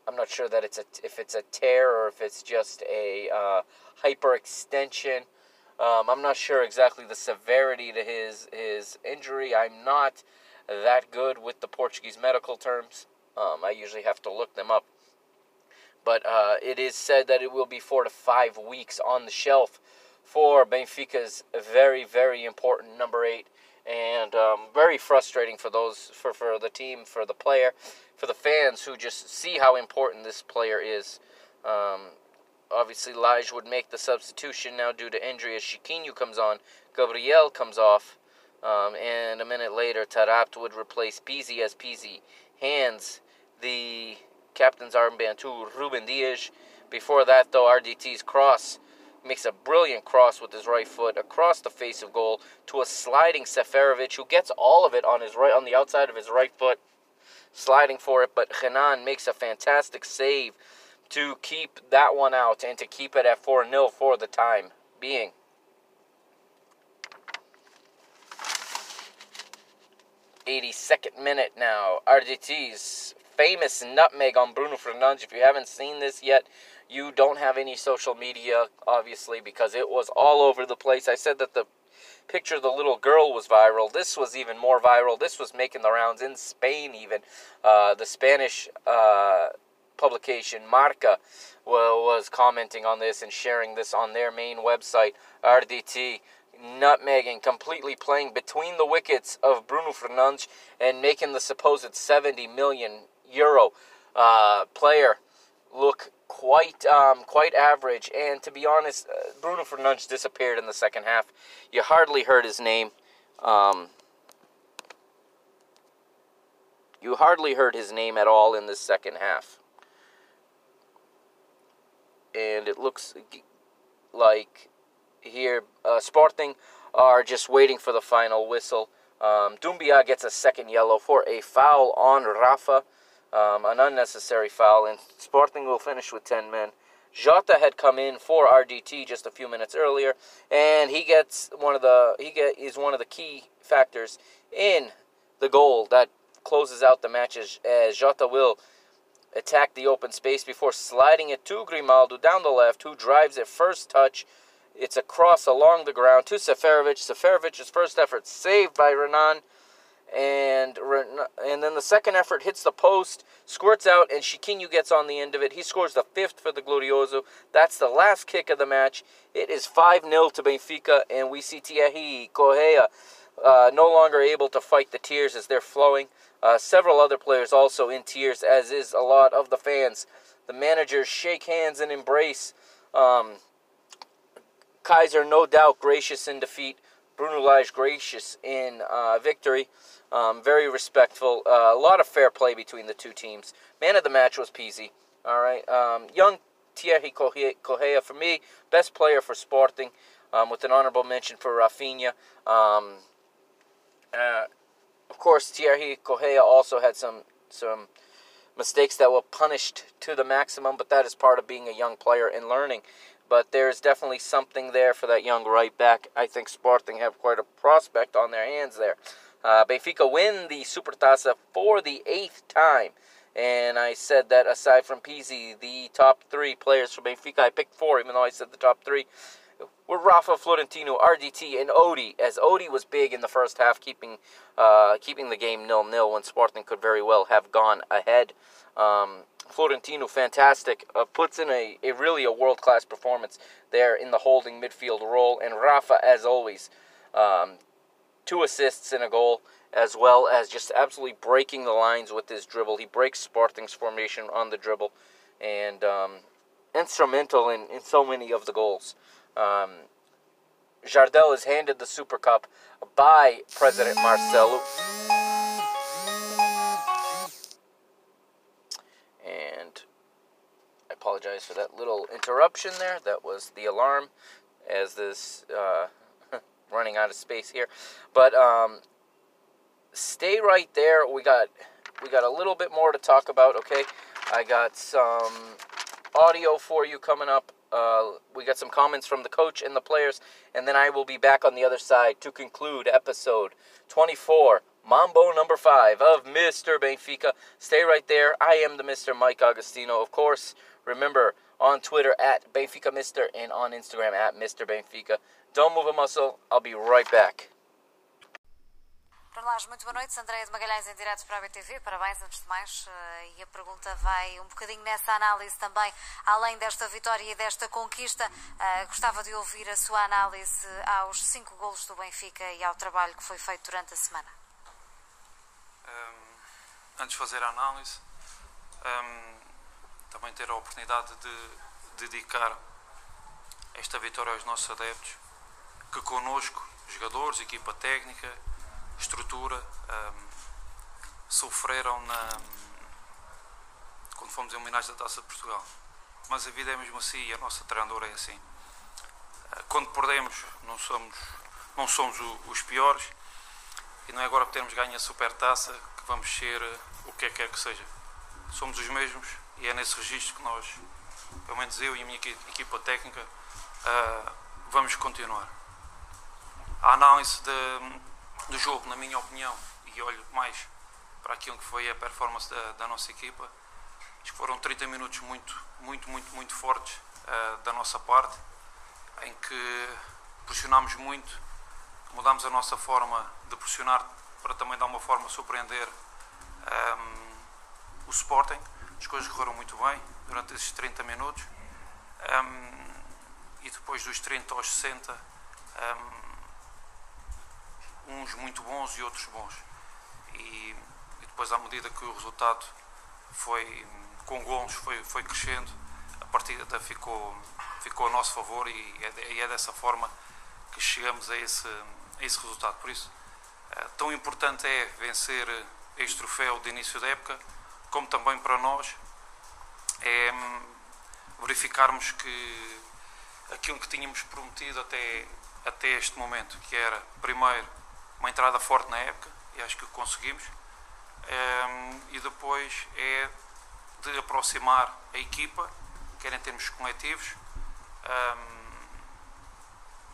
I'm not sure that it's a if it's a tear or if it's just a uh, hyperextension. Um, I'm not sure exactly the severity to his his injury. I'm not that good with the Portuguese medical terms. Um, I usually have to look them up. But uh, it is said that it will be four to five weeks on the shelf for Benfica's very, very important number eight. And um, very frustrating for those, for, for the team, for the player, for the fans who just see how important this player is. Um, obviously, Lage would make the substitution now due to injury as Chiquinho comes on. Gabriel comes off. Um, and a minute later, Taarabt would replace Pizzi as Pizzi hands the captain's armband to Ruben Dias. Before that, though, RDT's cross makes a brilliant cross with his right foot across the face of goal to a sliding Seferovic, who gets all of it on his right on the outside of his right foot, sliding for it. But Renan makes a fantastic save to keep that one out and to keep it at 4 0 for the time being. 82nd minute now. RDT's famous nutmeg on Bruno Fernandes. If you haven't seen this yet, you don't have any social media, obviously, because it was all over the place. I said that the picture of the little girl was viral. This was even more viral. This was making the rounds in Spain, even. Uh, the Spanish uh, publication, Marca, was commenting on this and sharing this on their main website, RDT nutmegging, completely playing between the wickets of Bruno Fernandes and making the supposed 70 million euro uh, player look quite um, quite average. And to be honest, uh, Bruno Fernandes disappeared in the second half. You hardly heard his name. Um, you hardly heard his name at all in the second half. And it looks like here, uh, Sporting are just waiting for the final whistle. Um, Doumbia gets a second yellow for a foul on Rafa, um, an unnecessary foul, and Sporting will finish with 10 men. Jota had come in for RDT just a few minutes earlier, and he gets one of the he get is one of the key factors in the goal that closes out the match as, as Jota will attack the open space before sliding it to Grimaldo down the left, who drives it first touch it's a cross along the ground to Seferovic. Seferovic's first effort saved by Renan. And and then the second effort hits the post, squirts out, and Chiquinho gets on the end of it. He scores the fifth for the Glorioso. That's the last kick of the match. It is 5 0 to Benfica, and we see Thierry Correia uh, no longer able to fight the tears as they're flowing. Uh, several other players also in tears, as is a lot of the fans. The managers shake hands and embrace. Um, Keizer, no doubt, gracious in defeat. Bruno Lage, gracious in uh, victory. Um, very respectful. Uh, a lot of fair play between the two teams. Man of the match was Pizzi. All right. Um, young Thierry Correia, for me, best player for Sporting, um, with an honorable mention for Rafinha. Um, uh, of course, Thierry Correia also had some some mistakes that were punished to the maximum, but that is part of being a young player and learning but there's definitely something there for that young right back. I think Sporting have quite a prospect on their hands there. Uh, Benfica win the Supertaça for the eighth time. And I said that aside from Pizzi, the top three players for Benfica, I picked four, even though I said the top three, were Rafa, Florentino, RDT, and Odi. As Odi was big in the first half, keeping uh, keeping the game nil nil when Sporting could very well have gone ahead. Um, Florentino, fantastic, uh, puts in a, a really a world class performance there in the holding midfield role. And Rafa, as always, um, two assists and a goal, as well as just absolutely breaking the lines with his dribble. He breaks Sporting's formation on the dribble, and um, instrumental in, in so many of the goals. Um, Jardel is handed the Super Cup by President Marcelo. And I apologize for that little interruption there. That was the alarm as this uh, running out of space here. But um, stay right there. We got we got a little bit more to talk about. Okay, I got some audio for you coming up. Uh, we got some comments from the coach and the players, and then I will be back on the other side to conclude episode 24 Mambo number five of Mr. Benfica. Stay right there. I am the Mr. Mike Agostino. Of course, remember on Twitter at Benfica Mister and on Instagram at Mr. Benfica. Don't move a muscle. I'll be right back. Para muito boa noite. Andréia de Magalhães em direto para a BTV. Parabéns, antes de mais. Eh, E a pergunta vai um bocadinho nessa análise também, além desta vitória e desta conquista. eh, Gostava de ouvir a sua análise aos cinco golos do Benfica e ao trabalho que foi feito durante a semana. Hum, antes de fazer a análise, hum, também ter a oportunidade de dedicar esta vitória aos nossos adeptos, que connosco, jogadores, equipa técnica, estrutura, hum, sofreram na, quando fomos eliminados da Taça de Portugal. Mas a vida é mesmo assim e a nossa treinadora é assim. Ah, Quando perdemos, não somos, não somos o- os piores, e não é agora por termos ganho a supertaça que vamos ser eh, o que é que quer que seja. Somos os mesmos e é nesse registro que nós, pelo menos eu e a minha equi- equipa técnica, ah, vamos continuar. A análise de- do jogo, na minha opinião, e olho mais para aquilo que foi a performance da, da nossa equipa, acho que foram 30 minutos muito, muito, muito, muito fortes ah, da nossa parte, em que pressionámos muito, mudámos a nossa forma de pressionar para também dar uma forma surpreender ahm, o Sporting. As coisas correram muito bem durante esses 30 minutos. Ahm, e depois dos 30 aos 60, ahm, uns muito bons e outros bons. E, e depois, à medida que o resultado foi com gols foi, foi crescendo, a partida ficou, ficou a nosso favor e é, e é dessa forma que chegamos a esse, a esse resultado. Por isso, eh, tão importante é vencer este troféu de início da época, como também para nós é hum, verificarmos que aquilo que tínhamos prometido até, até este momento, que era, primeiro, uma entrada forte na época, e acho que conseguimos, hum, e depois é de aproximar a equipa, quer em termos coletivos, hum,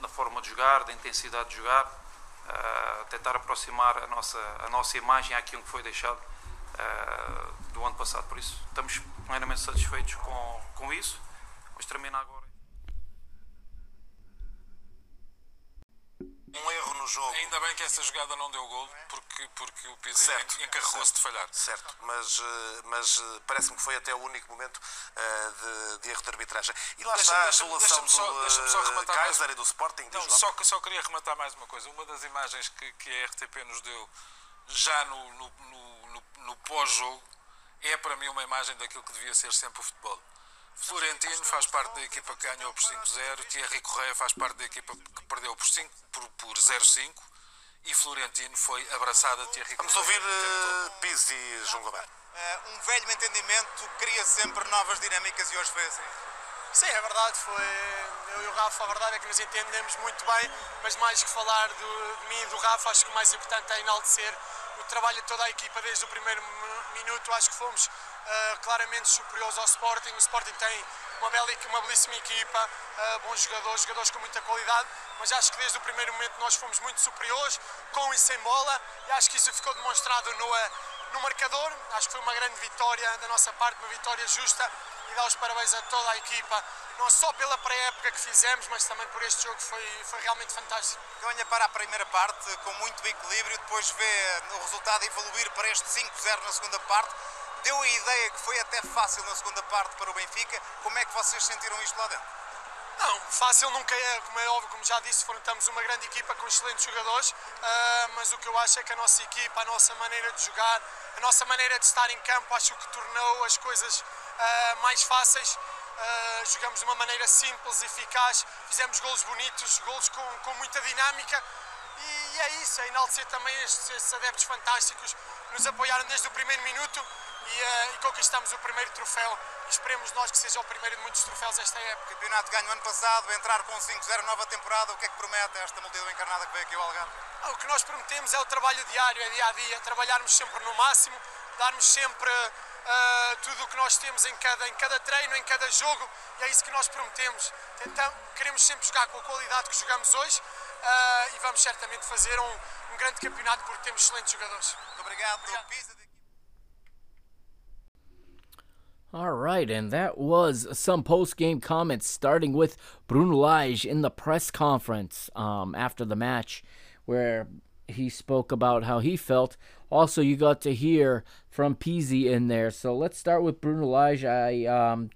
da forma de jogar, da intensidade de jogar, uh, tentar aproximar a nossa, a nossa imagem àquilo que foi deixado uh, do ano passado. Por isso, estamos plenamente satisfeitos com, com isso. Vamos terminar agora. Um erro no jogo. Ainda bem que essa jogada não deu gol, porque, porque o Pizzi encarregou-se de falhar. Certo, mas, eh, mas eh, parece-me que foi até o único momento eh, de, de erro de arbitragem. E lá Deixa- está a deixa- só- do só rematar mais- e do Sporting. Não, só, que- só queria rematar mais uma coisa. Uma das imagens que, que a RTP nos deu já no, no, no- no- no pós-jogo é para mim uma imagem daquilo que devia ser sempre o futebol. Florentino faz parte da equipa que ganhou por 5-0, Thierry Correia faz parte da equipa que perdeu por, 5 por, por 0-5 e Florentino foi abraçado a Thierry Vamos Correia. ouvir o tempo todo. uh, Pizzi e João Gilberto. Eh, um velho entendimento cria sempre novas dinâmicas e hoje foi assim. Sim, é verdade, foi eu e o Rafa, a verdade é que nos entendemos muito bem, mas mais que falar do, de mim e do Rafa, acho que o mais importante é enaltecer o trabalho de toda a equipa desde o primeiro mi- minuto, acho que fomos ah, claramente superiores ao Sporting, o Sporting tem uma, bela, uma belíssima equipa, ah, bons jogadores, jogadores com muita qualidade, mas acho que desde o primeiro momento nós fomos muito superiores, com e sem bola, e acho que isso ficou demonstrado no, ah, no marcador, acho que foi uma grande vitória da nossa parte, uma vitória justa, e dar os parabéns a toda a equipa, não só pela pré-época que fizemos, mas também por este jogo que foi, foi realmente fantástico. Olha para a primeira parte com muito equilíbrio, depois vê o resultado evoluir para este 5-0 na segunda parte. Deu a ideia que foi até fácil na segunda parte para o Benfica. Como é que vocês sentiram isto lá dentro? Não, fácil nunca é, como é óbvio, como já disse, estamos uma grande equipa com excelentes jogadores, ah, mas o que eu acho é que a nossa equipa, a nossa maneira de jogar, a nossa maneira de estar em campo, acho que tornou as coisas ah, mais fáceis. Ah, jogamos de uma maneira simples, eficaz, fizemos golos bonitos, golos com, com muita dinâmica e é isso, é enaltecer também estes, estes adeptos fantásticos nos apoiaram desde o primeiro minuto e, ah, e conquistamos o primeiro troféu e esperemos nós que seja o primeiro de muitos troféus esta época. Campeonato ganho ano passado, entrar com 5-0 nova temporada, o que é que promete esta multidão encarnada que veio aqui ao Algarve? Ah, O que nós prometemos é o trabalho diário, é dia a dia, trabalharmos sempre no máximo, darmos sempre ah, tudo o que nós temos em cada, em cada treino, em cada jogo, e é isso que nós prometemos. Então, queremos sempre jogar com a qualidade que jogamos hoje, uh, e vamos certamente fazer um, um grande campeonato porque temos excelentes jogadores. Muito obrigado. Pisa All right, and that was some post game comments, starting with Bruno Lage in the press conference um, after the match, where he spoke about how he felt. Also, you got to hear from Pizzi in there. So let's start with Bruno Lage. I um,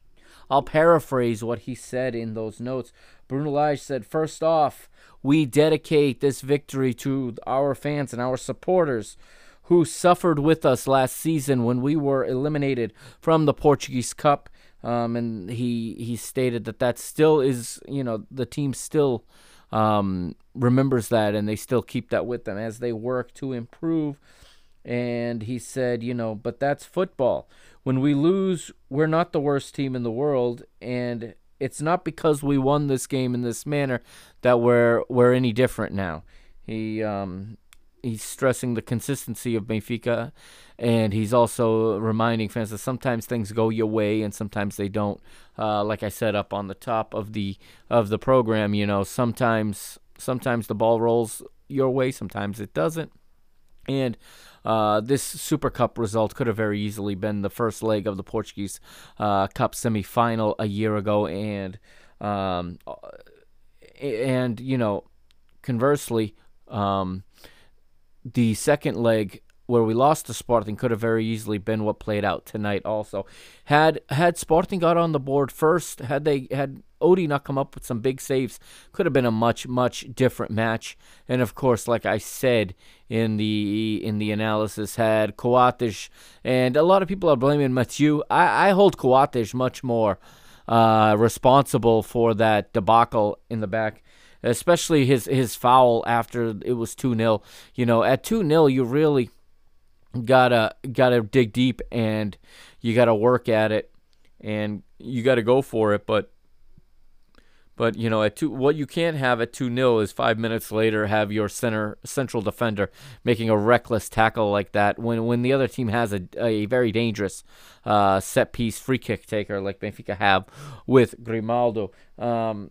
I'll paraphrase what he said in those notes. Bruno Lage said, First off, we dedicate this victory to our fans and our supporters who suffered with us last season when we were eliminated from the Portuguese Cup. Um, and he he stated that that still is, you know, the team still um, remembers that and they still keep that with them as they work to improve. And he said, you know, but that's football. When we lose, we're not the worst team in the world, and it's not because we won this game in this manner that we're we're any different now. He um, he's stressing the consistency of Benfica, and he's also reminding fans that sometimes things go your way and sometimes they don't. Uh, like I said up on the top of the of the program, you know, sometimes sometimes the ball rolls your way, sometimes it doesn't, and. Uh, this Super Cup result could have very easily been the first leg of the Portuguese uh, Cup semifinal a year ago, and um, and you know, conversely, um, the second leg where we lost to Sporting could have very easily been what played out tonight. Also, had had Sporting got on the board first, had they had Odie not come up with some big saves, could have been a much much different match. And of course, like I said in the in the analysis, had Coates and a lot of people are blaming Mathieu. I, I hold Coates much more uh, responsible for that debacle in the back especially his his foul after it was 2-0. You know, at 2-0 you really gotta gotta dig deep and you gotta work at it and you gotta go for it. But but you know, at two, what you can't have at two 0 is five minutes later have your center central defender making a reckless tackle like that when when the other team has a, a very dangerous uh, set piece free kick taker like Benfica have with Grimaldo. Um,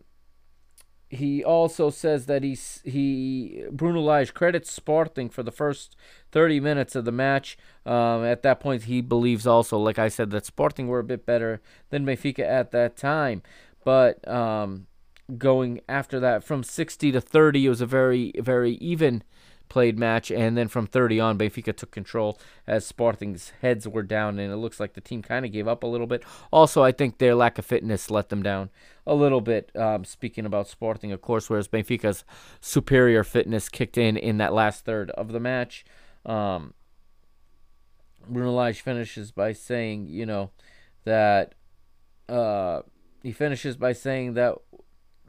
he also says that he's he Bruno Lage credits Sporting for the first 30 minutes of the match. Um, at that point, he believes also, like I said, that Sporting were a bit better than Benfica at that time. But um, going after that, from 60 to 30, it was a very very even played match, and then from 30 on, Benfica took control as Sporting's heads were down, and it looks like the team kind of gave up a little bit. Also, I think their lack of fitness let them down a little bit. Um, speaking about Sporting, of course, whereas Benfica's superior fitness kicked in in that last third of the match. Um, Bruno Lage finishes by saying, you know, that uh, he finishes by saying that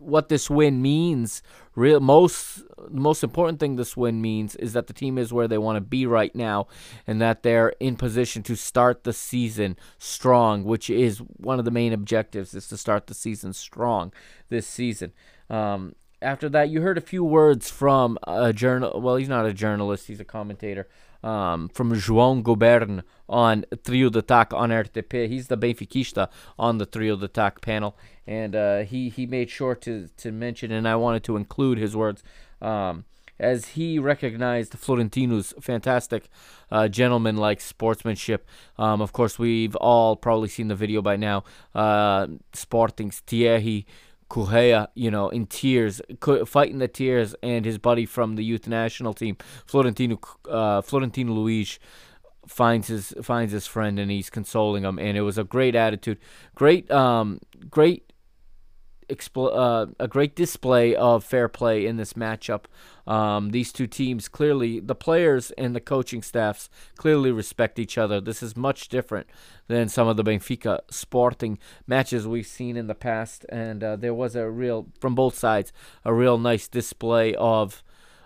what this win means real most the most important thing this win means is that the team is where they want to be right now and that they're in position to start the season strong which is one of the main objectives is to start the season strong this season. Um, after that you heard a few words from a journal well he's not a journalist he's a commentator um, from João Gobern on Trio d'Ataque on RTP. He's the Benfiquista on the Trio d'Ataque panel, and uh, he he made sure to to mention, and I wanted to include his words. Um, as he recognized Florentino's fantastic uh, gentleman-like sportsmanship. Um, of course, we've all probably seen the video by now. Uh, Sporting's Thierry Correia, you know, in tears, fighting the tears, and his buddy from the youth national team, Florentino, uh, Florentino Luis, finds his finds his friend and he's consoling him, and it was a great attitude, great, um, great expl- uh, a great display of fair play in this matchup. Um, these two teams clearly, the players and the coaching staffs clearly respect each other. This is much different than some of the Benfica Sporting matches we've seen in the past, and uh, there was a real, from both sides, a real nice display of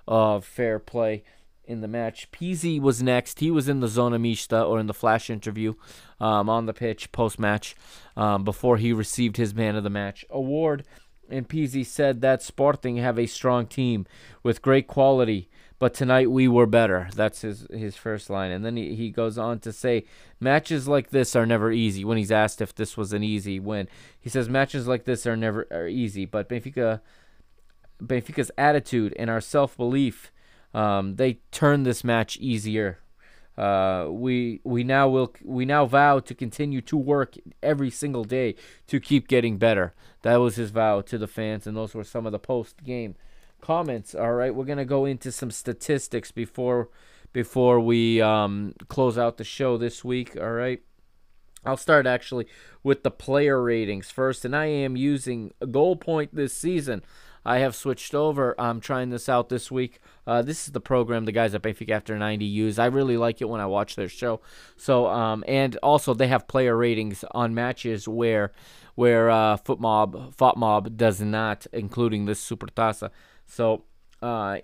of fair play in the match. Pizzi was next. He was in the zona mista or in the flash interview um, on the pitch post match um, before he received his man of the match award. And Pizzi said that Sporting have a strong team with great quality, but tonight we were better. That's his his first line. And then he, he goes on to say matches like this are never easy. When he's asked if this was an easy win, he says matches like this are never are easy, but Benfica Benfica's attitude and our self belief, um, they turned this match easier. Uh, we we now will we now vow to continue to work every single day to keep getting better. That was his vow to the fans, and those were some of the post game comments. All right, we're gonna go into some statistics before before we um, close out the show this week. All right. I'll start actually with the player ratings first, and I am using goal point this season. I have switched over. I'm trying this out this week. Uh, this is the program the guys at Benfica After 90 use. I really like it when I watch their show. So, um, and also they have player ratings on matches where, where uh, FotMob does not, including this Supertaça. So, uh,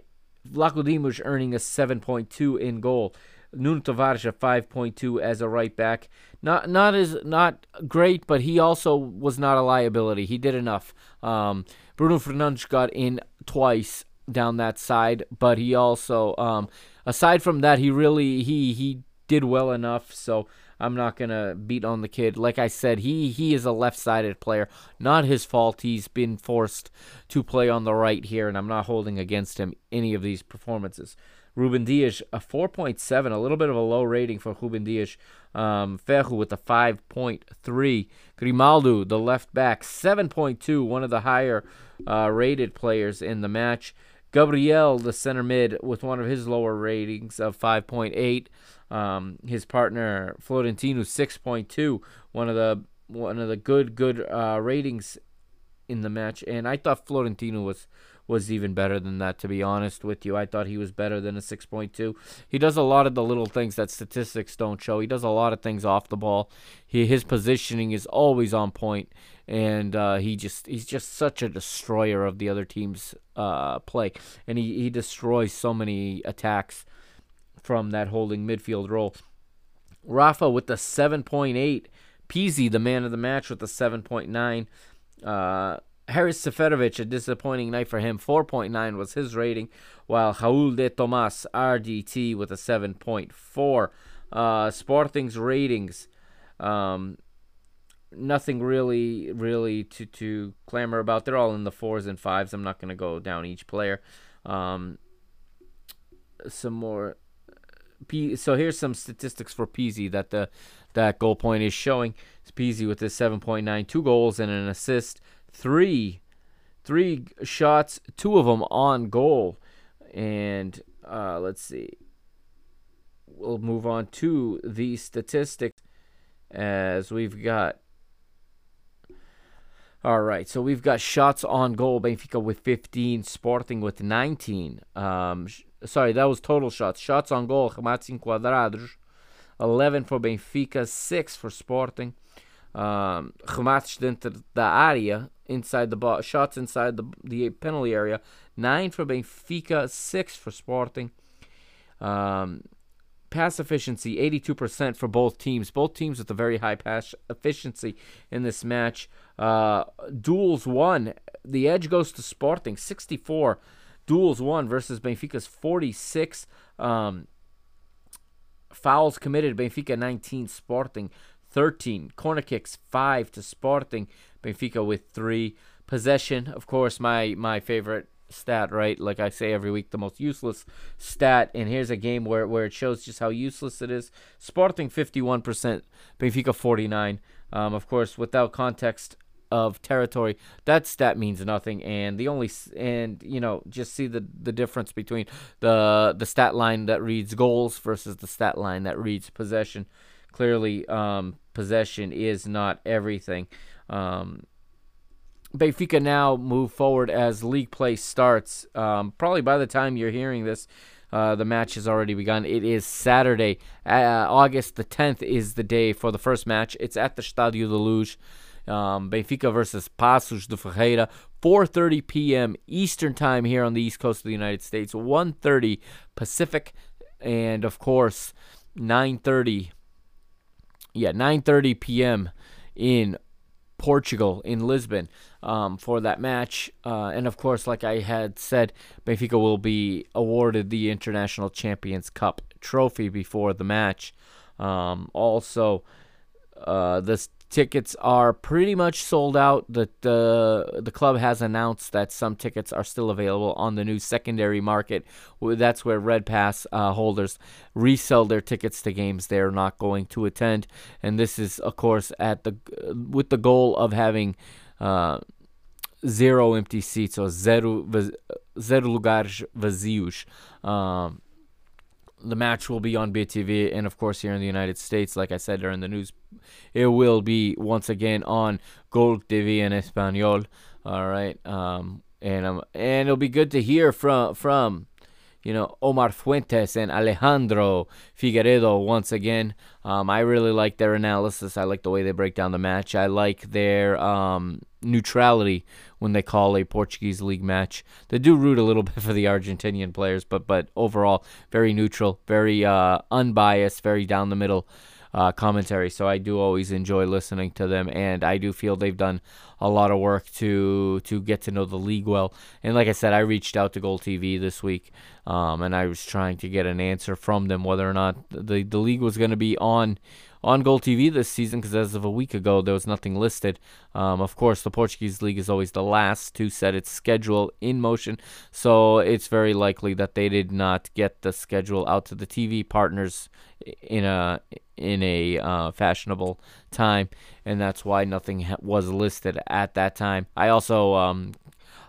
Dimos earning a 7.2 in goal. Nuno Tavares a 5.2 as a right back. Not not as not great, but he also was not a liability. He did enough. Um, Bruno Fernandes got in twice down that side, but he also um, aside from that, he really he he did well enough. So I'm not gonna beat on the kid. Like I said, he he is a left-sided player. Not his fault. He's been forced to play on the right here, and I'm not holding against him any of these performances. Ruben Dias, a 4.7, a little bit of a low rating for Ruben Dias. Um, with a 5.3. Grimaldo, the left back, 7.2, one of the higher uh, rated players in the match. Gabriel, the center mid, with one of his lower ratings of 5.8. Um, his partner Florentino, 6.2, one of the one of the good good uh, ratings in the match. And I thought Florentino was was even better than that, to be honest with you. I thought he was better than a 6.2. He does a lot of the little things that statistics don't show. He does a lot of things off the ball. He, his positioning is always on point, and uh, he just he's just such a destroyer of the other team's uh, play, and he, he destroys so many attacks from that holding midfield role. Rafa with the 7.8. Pizzi, the man of the match, with the 7.9. Uh, Haris Seferovic, a disappointing night for him. 4.9 was his rating, while Raul de Tomas, RDT, with a 7.4. Uh, Sporting's ratings, um, nothing really, really to, to clamor about. They're all in the fours and fives. I'm not going to go down each player. Um, some more. P- so here's some statistics for Pizzi that the that goal point is showing. It's Pizzi with his 7.9, two goals and an assist three three shots, two of them on goal. And uh, let's see. We'll move on to the statistics as we've got. All right, so we've got shots on goal. Benfica with 15, Sporting with 19. Um, sh- sorry, that was total shots. Shots on goal, remates enquadrados. 11 for Benfica, 6 for Sporting. Um, dentro da área, inside the box, shots inside the the penalty area. Nine for Benfica, six for Sporting. Um, pass efficiency, 82% for both teams. Both teams with a very high pass efficiency in this match. Uh, duels won. The edge goes to Sporting, 64. Duels won versus Benfica's 46. Um, fouls committed, Benfica 19, Sporting 13. Corner kicks, 5 to Sporting. Benfica with three. Possession, of course, my my favorite stat, right? Like I say every week, the most useless stat. And here's a game where, where it shows just how useless it is. Sporting 51%, Benfica 49. Um, of course, without context of territory, that stat means nothing. And the only and you know just see the the difference between the the stat line that reads goals versus the stat line that reads possession. Clearly, um, possession is not everything. Um, Benfica now move forward as league play starts. Um, probably by the time you're hearing this, uh, the match has already begun. It is Saturday, uh, August the 10th is the day for the first match. It's at the Estádio da Luz. Um, Benfica versus Paços de Ferreira, 4:30 p.m. Eastern Time here on the East Coast of the United States, 1:30 Pacific, and of course 9:30. Yeah, 9:30 p.m. in Portugal in Lisbon um, for that match. Uh, and of course, like I had said, Benfica will be awarded the International Champions Cup trophy before the match. Um, also, uh, the Tickets are pretty much sold out. The, the the club has announced that some tickets are still available on the new secondary market. That's where Red Pass uh, holders resell their tickets to games they're not going to attend, and this is of course at the with the goal of having. Uh, zero empty seats or zero, zero lugares vazios. Um, the match will be on BTV, and of course here in the United States, like I said during the news, it will be once again on Gol TV en Español. All right, um, and um, and it'll be good to hear from from you know, Omar Fuentes and Alejandro Figueredo once again. Um, I really like their analysis. I like the way they break down the match. I like their um, neutrality when they call a Portuguese league match. They do root a little bit for the Argentinian players, but but overall very neutral, very uh, unbiased, very down the middle uh, commentary. So I do always enjoy listening to them, and I do feel they've done a lot of work to to get to know the league well. And like I said, I reached out to Gol TV this week, um, and I was trying to get an answer from them whether or not the the league was going to be on on Gol TV this season because as of a week ago there was nothing listed. Um, of course, the Portuguese league is always the last to set its schedule in motion, so it's very likely that they did not get the schedule out to the TV partners in a in a uh, fashionable time, and that's why nothing was listed at that time. I also um,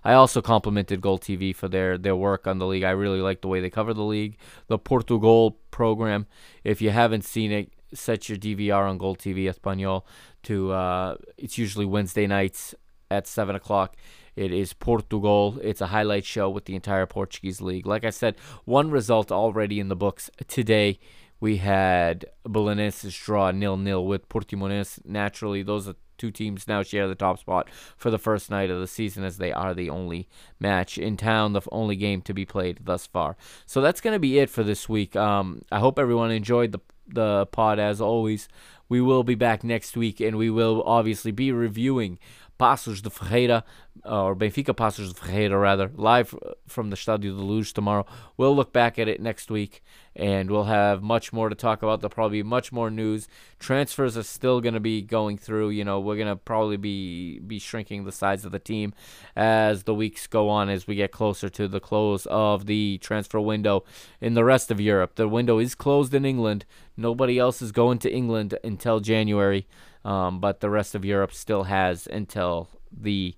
I also complimented Gol TV for their their work on the league. I really like the way they cover the league, the Portugal program. If you haven't seen it, set your DVR on Gol TV Espanol to uh, it's usually Wednesday nights at seven o'clock. It is Portugal. It's a highlight show with the entire Portuguese league. Like I said, one result already in the books today. We had Belenenses draw nil nil with Portimonense. Naturally, those are two teams now share the top spot for the first night of the season as they are the only match in town, the only game to be played thus far. So that's going to be it for this week. Um, I hope everyone enjoyed the the pod as always. We will be back next week and we will obviously be reviewing Paços de Ferreira, or Benfica Paços de Ferreira, rather, live uh, from the Stadio de Luz tomorrow. We'll look back at it next week, and we'll have much more to talk about. There'll probably be much more news. Transfers are still going to be going through. You know, we're going to probably be be shrinking the size of the team as the weeks go on, as we get closer to the close of the transfer window in the rest of Europe. The window is closed in England. Nobody else is going to England until January. Um, but the rest of Europe still has until the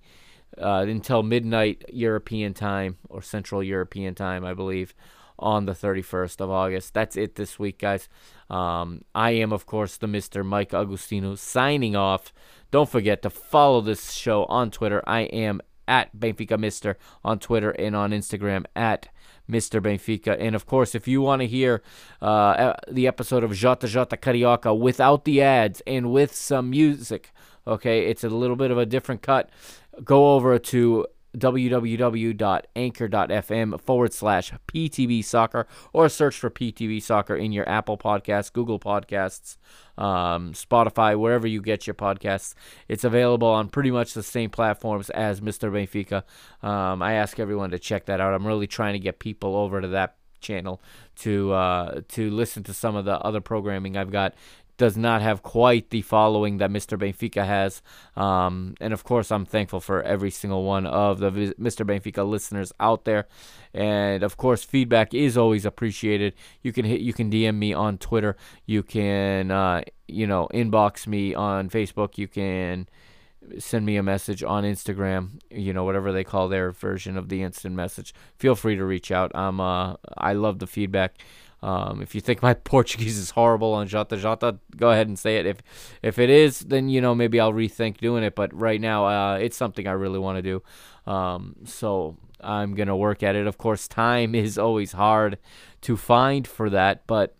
uh, until midnight European time or Central European time, I believe, on the 31st of August. That's it this week, guys. Um, I am, of course, the Mr. Mike Agustino signing off. Don't forget to follow this show on Twitter. I am at Benfica Mister on Twitter and on Instagram at Mr. Benfica. And of course, if you want to hear uh, the episode of Jota Jota Carioca without the ads and with some music, okay, it's a little bit of a different cut. Go over to www.anchor.fm forward slash PTB Soccer or search for PTB Soccer in your Apple Podcasts, Google Podcasts, um, Spotify, wherever you get your podcasts. It's available on pretty much the same platforms as Mr. Benfica. Um, I ask everyone to check that out. I'm really trying to get people over to that channel to uh, to listen to some of the other programming I've got does not have quite the following that Mr. Benfica has. Um, and of course, I'm thankful for every single one of the Mr. Benfica listeners out there. And of course, feedback is always appreciated. You can hit, you can DM me on Twitter. You can, uh, you know, inbox me on Facebook. You can send me a message on Instagram, you know, whatever they call their version of the instant message. Feel free to reach out. I'm uh I love the feedback. Um, if you think my Portuguese is horrible on Jota Jota, go ahead and say it. If if it is, then you know maybe I'll rethink doing it. But right now, uh, it's something I really want to do. Um, so I'm gonna work at it. Of course, time is always hard to find for that, but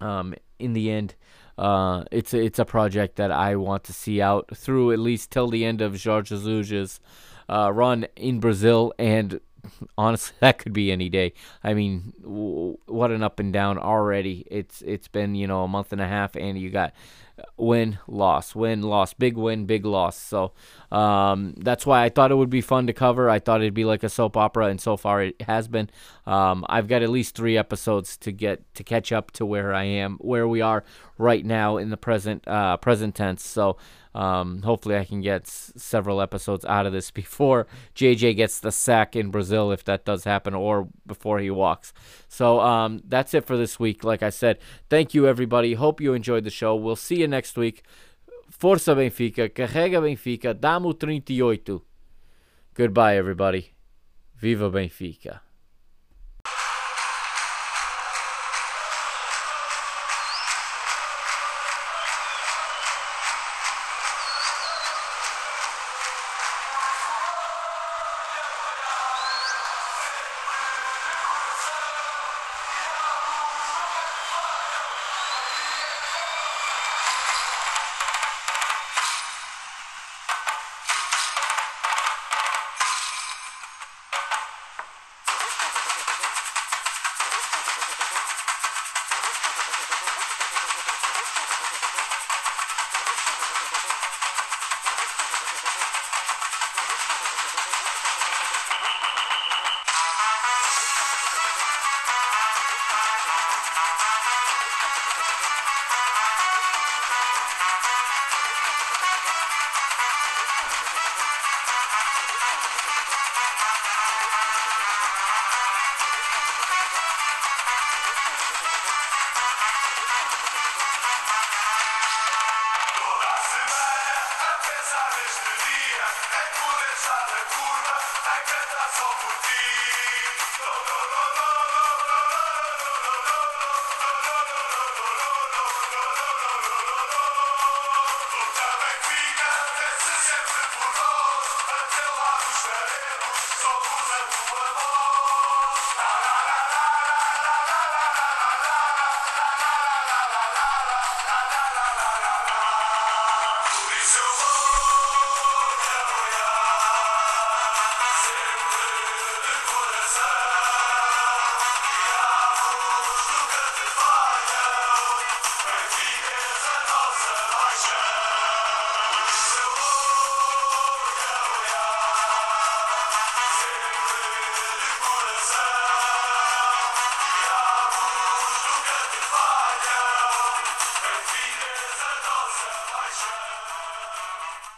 um, in the end, uh, it's a, it's a project that I want to see out through at least till the end of Jorge Jesus's uh, run in Brazil and honestly, that could be any day. I mean, w- what an up and down already. It's it's been you know a month and a half, and you got win, loss, win, loss, big win, big loss. So um, that's why I thought it would be fun to cover. I thought it'd be like a soap opera, and so far it has been. Um, I've got at least three episodes to get to catch up to where I am, where we are right now in the present uh, present tense. So um, hopefully, I can get s- several episodes out of this before JJ gets the sack in Brazil, if that does happen, or before he walks. So um, that's it for this week. Like I said, thank you, everybody. Hope you enjoyed the show. We'll see you next week. Força Benfica, carrega Benfica, damo 38. Goodbye, everybody. Viva Benfica.